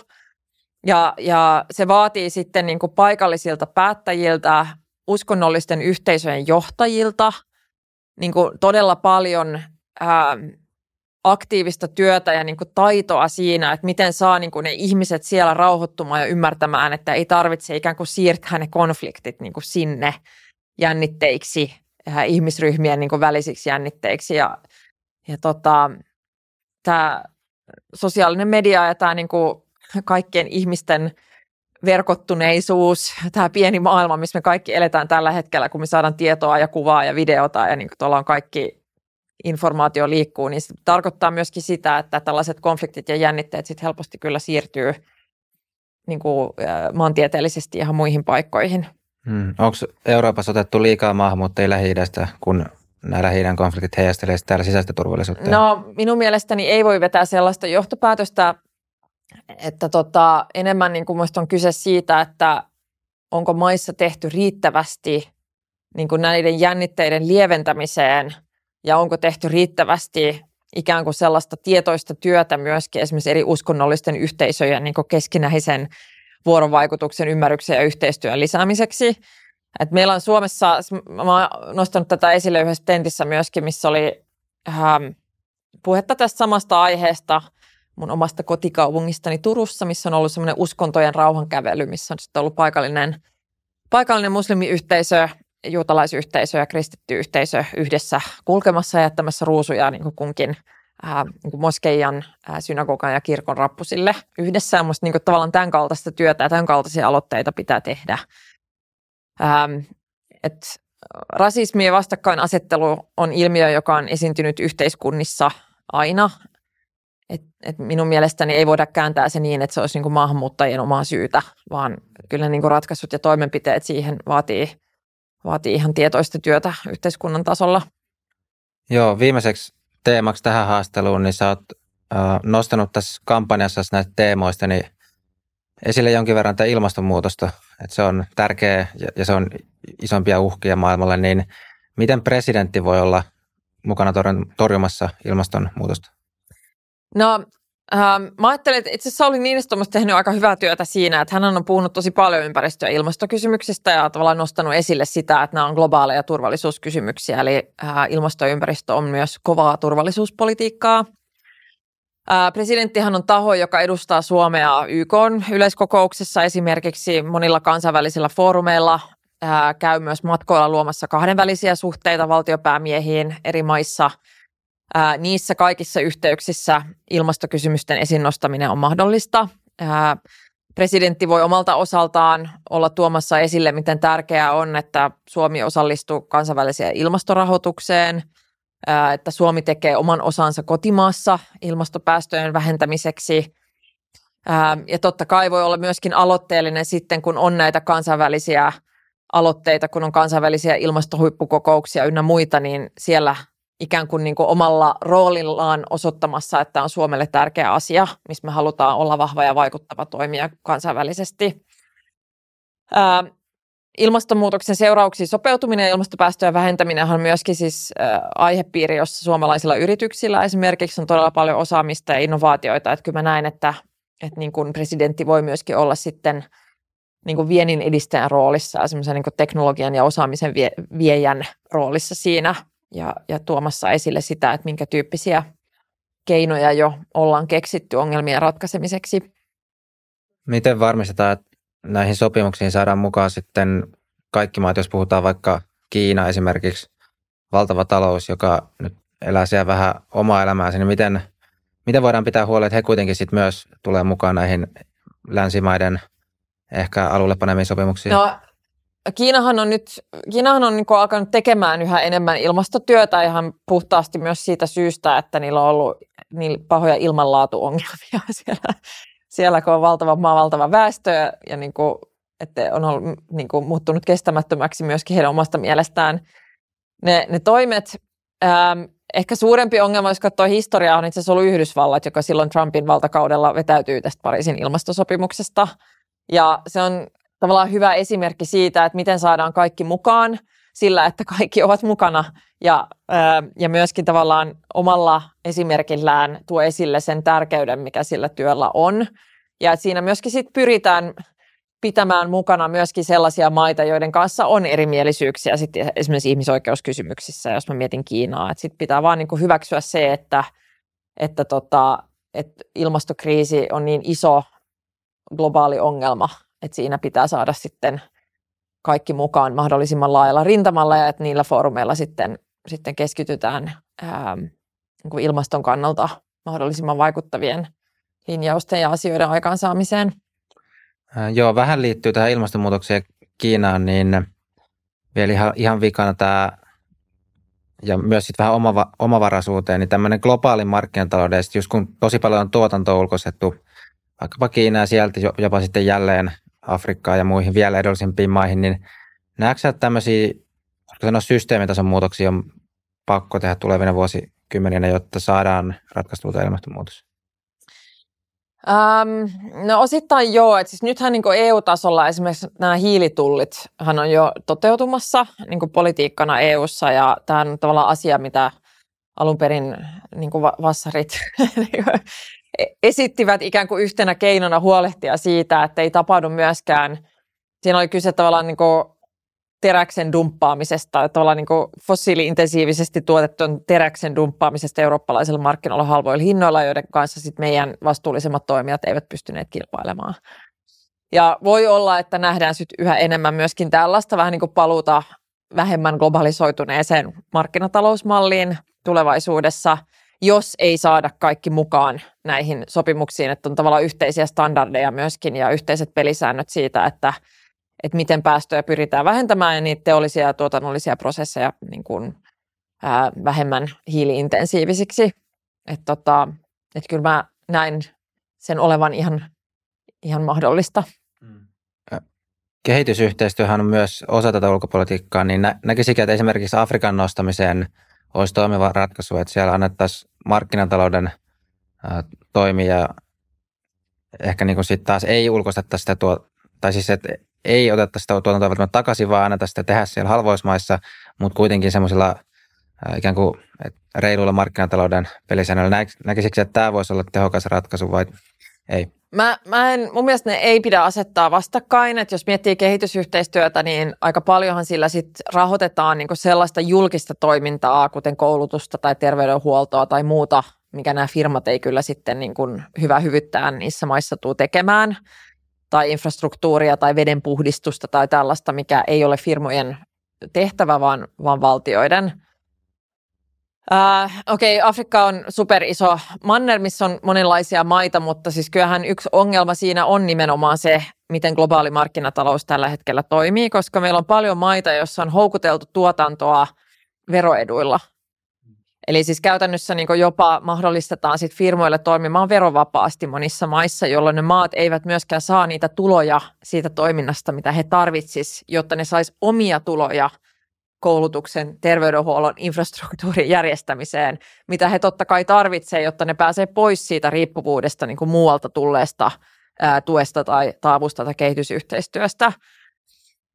Ja, ja se vaatii sitten niin kuin paikallisilta päättäjiltä, uskonnollisten yhteisöjen johtajilta niin kuin todella paljon ää, aktiivista työtä ja niin kuin taitoa siinä, että miten saa niin kuin ne ihmiset siellä rauhoittumaan ja ymmärtämään, että ei tarvitse ikään kuin siirtää ne konfliktit niin kuin sinne jännitteiksi, äh, ihmisryhmien niin kuin välisiksi jännitteiksi. Ja, ja tota, tämä sosiaalinen media ja tämä niin kuin kaikkien ihmisten verkottuneisuus, tämä pieni maailma, missä me kaikki eletään tällä hetkellä, kun me saadaan tietoa ja kuvaa ja videota ja niin kuin tuolla on kaikki informaatio liikkuu, niin se tarkoittaa myöskin sitä, että tällaiset konfliktit ja jännitteet sitten helposti kyllä siirtyy niin kuin, maantieteellisesti ihan muihin paikkoihin. Hmm. Onko Euroopassa otettu liikaa maahanmuuttajia lähi kun nämä lähi konfliktit heijastelee täällä sisäistä turvallisuutta? No minun mielestäni ei voi vetää sellaista johtopäätöstä, että tota, enemmän niin kuin on kyse siitä, että onko maissa tehty riittävästi niin kuin näiden jännitteiden lieventämiseen ja onko tehty riittävästi ikään kuin sellaista tietoista työtä myöskin esimerkiksi eri uskonnollisten yhteisöjen niin keskinäisen vuorovaikutuksen, ymmärryksen ja yhteistyön lisäämiseksi. Et meillä on Suomessa, mä oon nostanut tätä esille yhdessä tentissä myöskin, missä oli ähm, puhetta tästä samasta aiheesta mun omasta kotikaupungistani Turussa, missä on ollut semmoinen uskontojen rauhankävely, missä on sitten ollut paikallinen, paikallinen muslimiyhteisö, juutalaisyhteisö ja kristitty yhteisö yhdessä kulkemassa ja jättämässä ruusuja niin kuin kunkin ää, niin kuin moskeijan, ää, synagogan ja kirkon rappusille yhdessä. Ja musta niin tavallaan tämän kaltaista työtä ja tämän kaltaisia aloitteita pitää tehdä. Ää, et rasismi ja vastakkainasettelu on ilmiö, joka on esiintynyt yhteiskunnissa aina. Et, et minun mielestäni ei voida kääntää se niin, että se olisi niin kuin maahanmuuttajien omaa syytä, vaan kyllä niin kuin ratkaisut ja toimenpiteet siihen vaatii, vaatii ihan tietoista työtä yhteiskunnan tasolla. Joo, viimeiseksi teemaksi tähän haasteluun, niin sä oot äh, nostanut tässä kampanjassa näistä teemoista niin esille jonkin verran tätä ilmastonmuutosta, että se on tärkeä ja, ja se on isompia uhkia maailmalle, niin miten presidentti voi olla mukana torjumassa ilmastonmuutosta? No Ähm, mä ajattelin, että itse asiassa Sauli Niinistö on tehnyt aika hyvää työtä siinä, että hän on puhunut tosi paljon ympäristö- ja ilmastokysymyksistä ja tavallaan nostanut esille sitä, että nämä on globaaleja turvallisuuskysymyksiä. Eli äh, ilmasto ja ympäristö on myös kovaa turvallisuuspolitiikkaa. Äh, presidenttihan on taho, joka edustaa Suomea YK yleiskokouksessa esimerkiksi monilla kansainvälisillä foorumeilla, äh, käy myös matkoilla luomassa kahdenvälisiä suhteita valtiopäämiehiin eri maissa – Ää, niissä kaikissa yhteyksissä ilmastokysymysten esiin nostaminen on mahdollista. Ää, presidentti voi omalta osaltaan olla tuomassa esille, miten tärkeää on, että Suomi osallistuu kansainväliseen ilmastorahoitukseen, ää, että Suomi tekee oman osansa kotimaassa ilmastopäästöjen vähentämiseksi. Ja totta kai voi olla myöskin aloitteellinen sitten, kun on näitä kansainvälisiä aloitteita, kun on kansainvälisiä ilmastohuippukokouksia ynnä muita, niin siellä ikään kuin, niin kuin omalla roolillaan osoittamassa, että on Suomelle tärkeä asia, missä me halutaan olla vahva ja vaikuttava toimija kansainvälisesti. Ää, ilmastonmuutoksen seurauksiin sopeutuminen ja ilmastopäästöjen vähentäminen on myöskin siis ää, aihepiiri, jossa suomalaisilla yrityksillä esimerkiksi on todella paljon osaamista ja innovaatioita. Että kyllä mä näen, että, että niin kuin presidentti voi myöskin olla sitten niin kuin viennin edistäjän roolissa ja niin teknologian ja osaamisen vie, viejän roolissa siinä – ja, ja tuomassa esille sitä, että minkä tyyppisiä keinoja jo ollaan keksitty ongelmien ratkaisemiseksi. Miten varmistetaan, että näihin sopimuksiin saadaan mukaan sitten kaikki maat, jos puhutaan vaikka Kiina esimerkiksi, valtava talous, joka nyt elää siellä vähän omaa elämäänsä, niin miten, miten voidaan pitää huolta, että he kuitenkin sitten myös tulee mukaan näihin länsimaiden ehkä alulle panemiin sopimuksiin? No Kiinahan on nyt Kiinahan on niin alkanut tekemään yhä enemmän ilmastotyötä ihan puhtaasti myös siitä syystä, että niillä on ollut niin pahoja ilmanlaatuongelmia siellä, siellä kun on valtava maa, valtava väestö ja niin kuin, että on ollut, niin kuin, muuttunut kestämättömäksi myöskin heidän omasta mielestään ne, ne toimet. Ähm, ehkä suurempi ongelma, jos katsoo historiaa, on itse asiassa ollut Yhdysvallat, joka silloin Trumpin valtakaudella vetäytyy tästä Pariisin ilmastosopimuksesta. Ja se on tavallaan hyvä esimerkki siitä, että miten saadaan kaikki mukaan sillä, että kaikki ovat mukana ja, ja myöskin tavallaan omalla esimerkillään tuo esille sen tärkeyden, mikä sillä työllä on. Ja siinä myöskin sit pyritään pitämään mukana myöskin sellaisia maita, joiden kanssa on erimielisyyksiä sitten esimerkiksi ihmisoikeuskysymyksissä, jos mä mietin Kiinaa. Että sitten pitää vaan niin kuin hyväksyä se, että, että, tota, että ilmastokriisi on niin iso globaali ongelma, että siinä pitää saada sitten kaikki mukaan mahdollisimman laajalla rintamalla ja että niillä foorumeilla sitten, sitten keskitytään ää, niin ilmaston kannalta mahdollisimman vaikuttavien linjausten ja asioiden aikaansaamiseen. Joo, vähän liittyy tähän ilmastonmuutokseen Kiinaan, niin vielä ihan, ihan vikana tämä ja myös sitten vähän omava, omavaraisuuteen, niin tämmöinen globaali markkinatalouden, just kun tosi paljon on tuotantoa ulkoisettu vaikkapa Kiinaa sieltä jopa sitten jälleen Afrikkaan ja muihin vielä edullisempiin maihin, niin näetkö että tämmöisiä sanoa systeemitason muutoksia on pakko tehdä tulevina vuosikymmeninä, jotta saadaan ratkaistua ilmastonmuutos? Ähm, no osittain joo, että siis nythän niin EU-tasolla esimerkiksi nämä hiilitullit hän on jo toteutumassa niin politiikkana EU:ssa ja tämä on tavallaan asia, mitä alun perin niin vassarit esittivät ikään kuin yhtenä keinona huolehtia siitä, että ei tapahdu myöskään, siinä oli kyse tavallaan niin teräksen dumppaamisesta, tavallaan niin fossiili-intensiivisesti tuotettujen teräksen dumppaamisesta eurooppalaisilla markkinoilla halvoilla hinnoilla, joiden kanssa sit meidän vastuullisemmat toimijat eivät pystyneet kilpailemaan. Ja voi olla, että nähdään sit yhä enemmän myöskin tällaista vähän niin kuin paluuta vähemmän globalisoituneeseen markkinatalousmalliin tulevaisuudessa, jos ei saada kaikki mukaan näihin sopimuksiin, että on tavallaan yhteisiä standardeja myöskin ja yhteiset pelisäännöt siitä, että – että miten päästöjä pyritään vähentämään ja niitä teollisia ja tuotannollisia prosesseja niin kuin, ää, vähemmän hiiliintensiivisiksi. Että tota, et kyllä mä näin sen olevan ihan, ihan mahdollista. Mm. Kehitysyhteistyöhän on myös osa tätä ulkopolitiikkaa, niin nä- näkisikö, että esimerkiksi Afrikan nostamiseen olisi toimiva ratkaisu, että siellä annettaisiin markkinatalouden ää, toimia ehkä niin sitten taas ei ulkoistettaisi sitä tuo, tai siis että ei oteta sitä tuotantoa välttämättä takaisin, vaan anneta sitä tehdä siellä halvoismaissa, mutta kuitenkin semmoisilla ikään kuin reiluilla markkinatalouden pelisäännöillä. Näkisikö, että tämä voisi olla tehokas ratkaisu vai ei? Mä, mä en, mun mielestä ne ei pidä asettaa vastakkain, että jos miettii kehitysyhteistyötä, niin aika paljonhan sillä sit rahoitetaan niin sellaista julkista toimintaa, kuten koulutusta tai terveydenhuoltoa tai muuta, mikä nämä firmat ei kyllä sitten niin kuin hyvä hyvyttää niissä maissa tuu tekemään tai infrastruktuuria tai vedenpuhdistusta tai tällaista, mikä ei ole firmojen tehtävä, vaan, vaan valtioiden. Uh, Okei, okay, Afrikka on super iso manner, missä on monenlaisia maita, mutta siis kyllähän yksi ongelma siinä on nimenomaan se, miten globaali markkinatalous tällä hetkellä toimii, koska meillä on paljon maita, joissa on houkuteltu tuotantoa veroeduilla – Eli siis käytännössä niin jopa mahdollistetaan sit firmoille toimimaan verovapaasti monissa maissa, jolloin ne maat eivät myöskään saa niitä tuloja siitä toiminnasta, mitä he tarvitsis, jotta ne sais omia tuloja koulutuksen, terveydenhuollon, infrastruktuurin järjestämiseen, mitä he totta kai tarvitsevat, jotta ne pääsee pois siitä riippuvuudesta niin kuin muualta tulleesta ää, tuesta tai, tai avusta tai kehitysyhteistyöstä.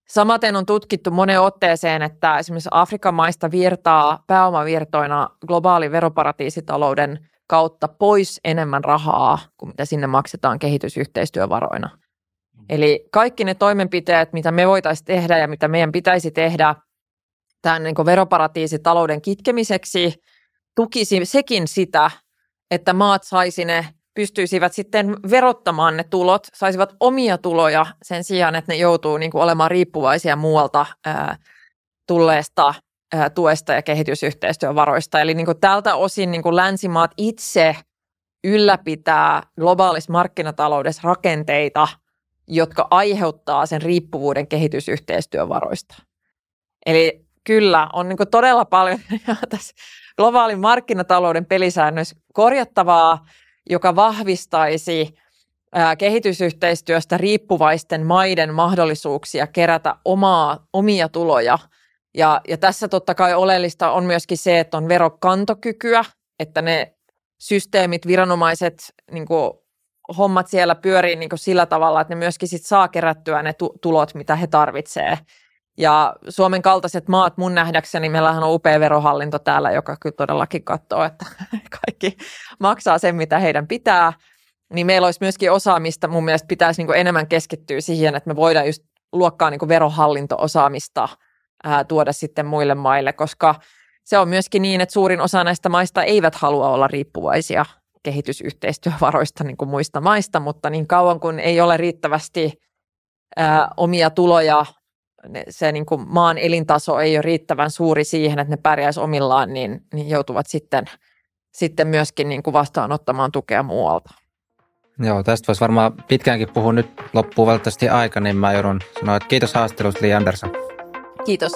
Samaten on tutkittu moneen otteeseen, että esimerkiksi Afrikan maista virtaa pääomavirtoina globaalin veroparatiisitalouden kautta pois enemmän rahaa kuin mitä sinne maksetaan kehitysyhteistyövaroina. Eli kaikki ne toimenpiteet, mitä me voitaisiin tehdä ja mitä meidän pitäisi tehdä tämän niin veroparatiisitalouden kitkemiseksi, tukisi sekin sitä, että maat saisi ne pystyisivät sitten verottamaan ne tulot, saisivat omia tuloja sen sijaan, että ne joutuu niin kuin olemaan riippuvaisia muualta ää, tulleesta ää, tuesta ja kehitysyhteistyövaroista. Eli niin kuin tältä osin niin kuin länsimaat itse ylläpitää globaalissa markkinataloudessa rakenteita, jotka aiheuttaa sen riippuvuuden kehitysyhteistyövaroista. Eli kyllä, on niin todella paljon tässä globaalin markkinatalouden pelisäännöissä korjattavaa, joka vahvistaisi kehitysyhteistyöstä riippuvaisten maiden mahdollisuuksia kerätä omaa, omia tuloja. Ja, ja tässä totta kai oleellista on myöskin se, että on verokantokykyä, että ne systeemit, viranomaiset, niin kuin, hommat siellä pyörii niin kuin sillä tavalla, että ne myöskin sit saa kerättyä ne tu- tulot, mitä he tarvitsevat. Ja Suomen kaltaiset maat mun nähdäkseni, meillähän on upea verohallinto täällä, joka kyllä todellakin katsoo, että kaikki maksaa sen, mitä heidän pitää. Niin meillä olisi myöskin osaamista, mun mielestä pitäisi niin enemmän keskittyä siihen, että me voidaan just luokkaa niin verohallinto-osaamista ää, tuoda sitten muille maille, koska se on myöskin niin, että suurin osa näistä maista eivät halua olla riippuvaisia kehitysyhteistyövaroista niin kuin muista maista, mutta niin kauan kun ei ole riittävästi ää, omia tuloja se niin kuin maan elintaso ei ole riittävän suuri siihen, että ne pärjäisivät omillaan, niin, niin joutuvat sitten, sitten myöskin niin kuin vastaanottamaan tukea muualta. Joo, tästä voisi varmaan pitkäänkin puhua. Nyt loppuu valitettavasti aika, niin mä joudun sanoa, että kiitos haastattelusta Li Andersson. Kiitos.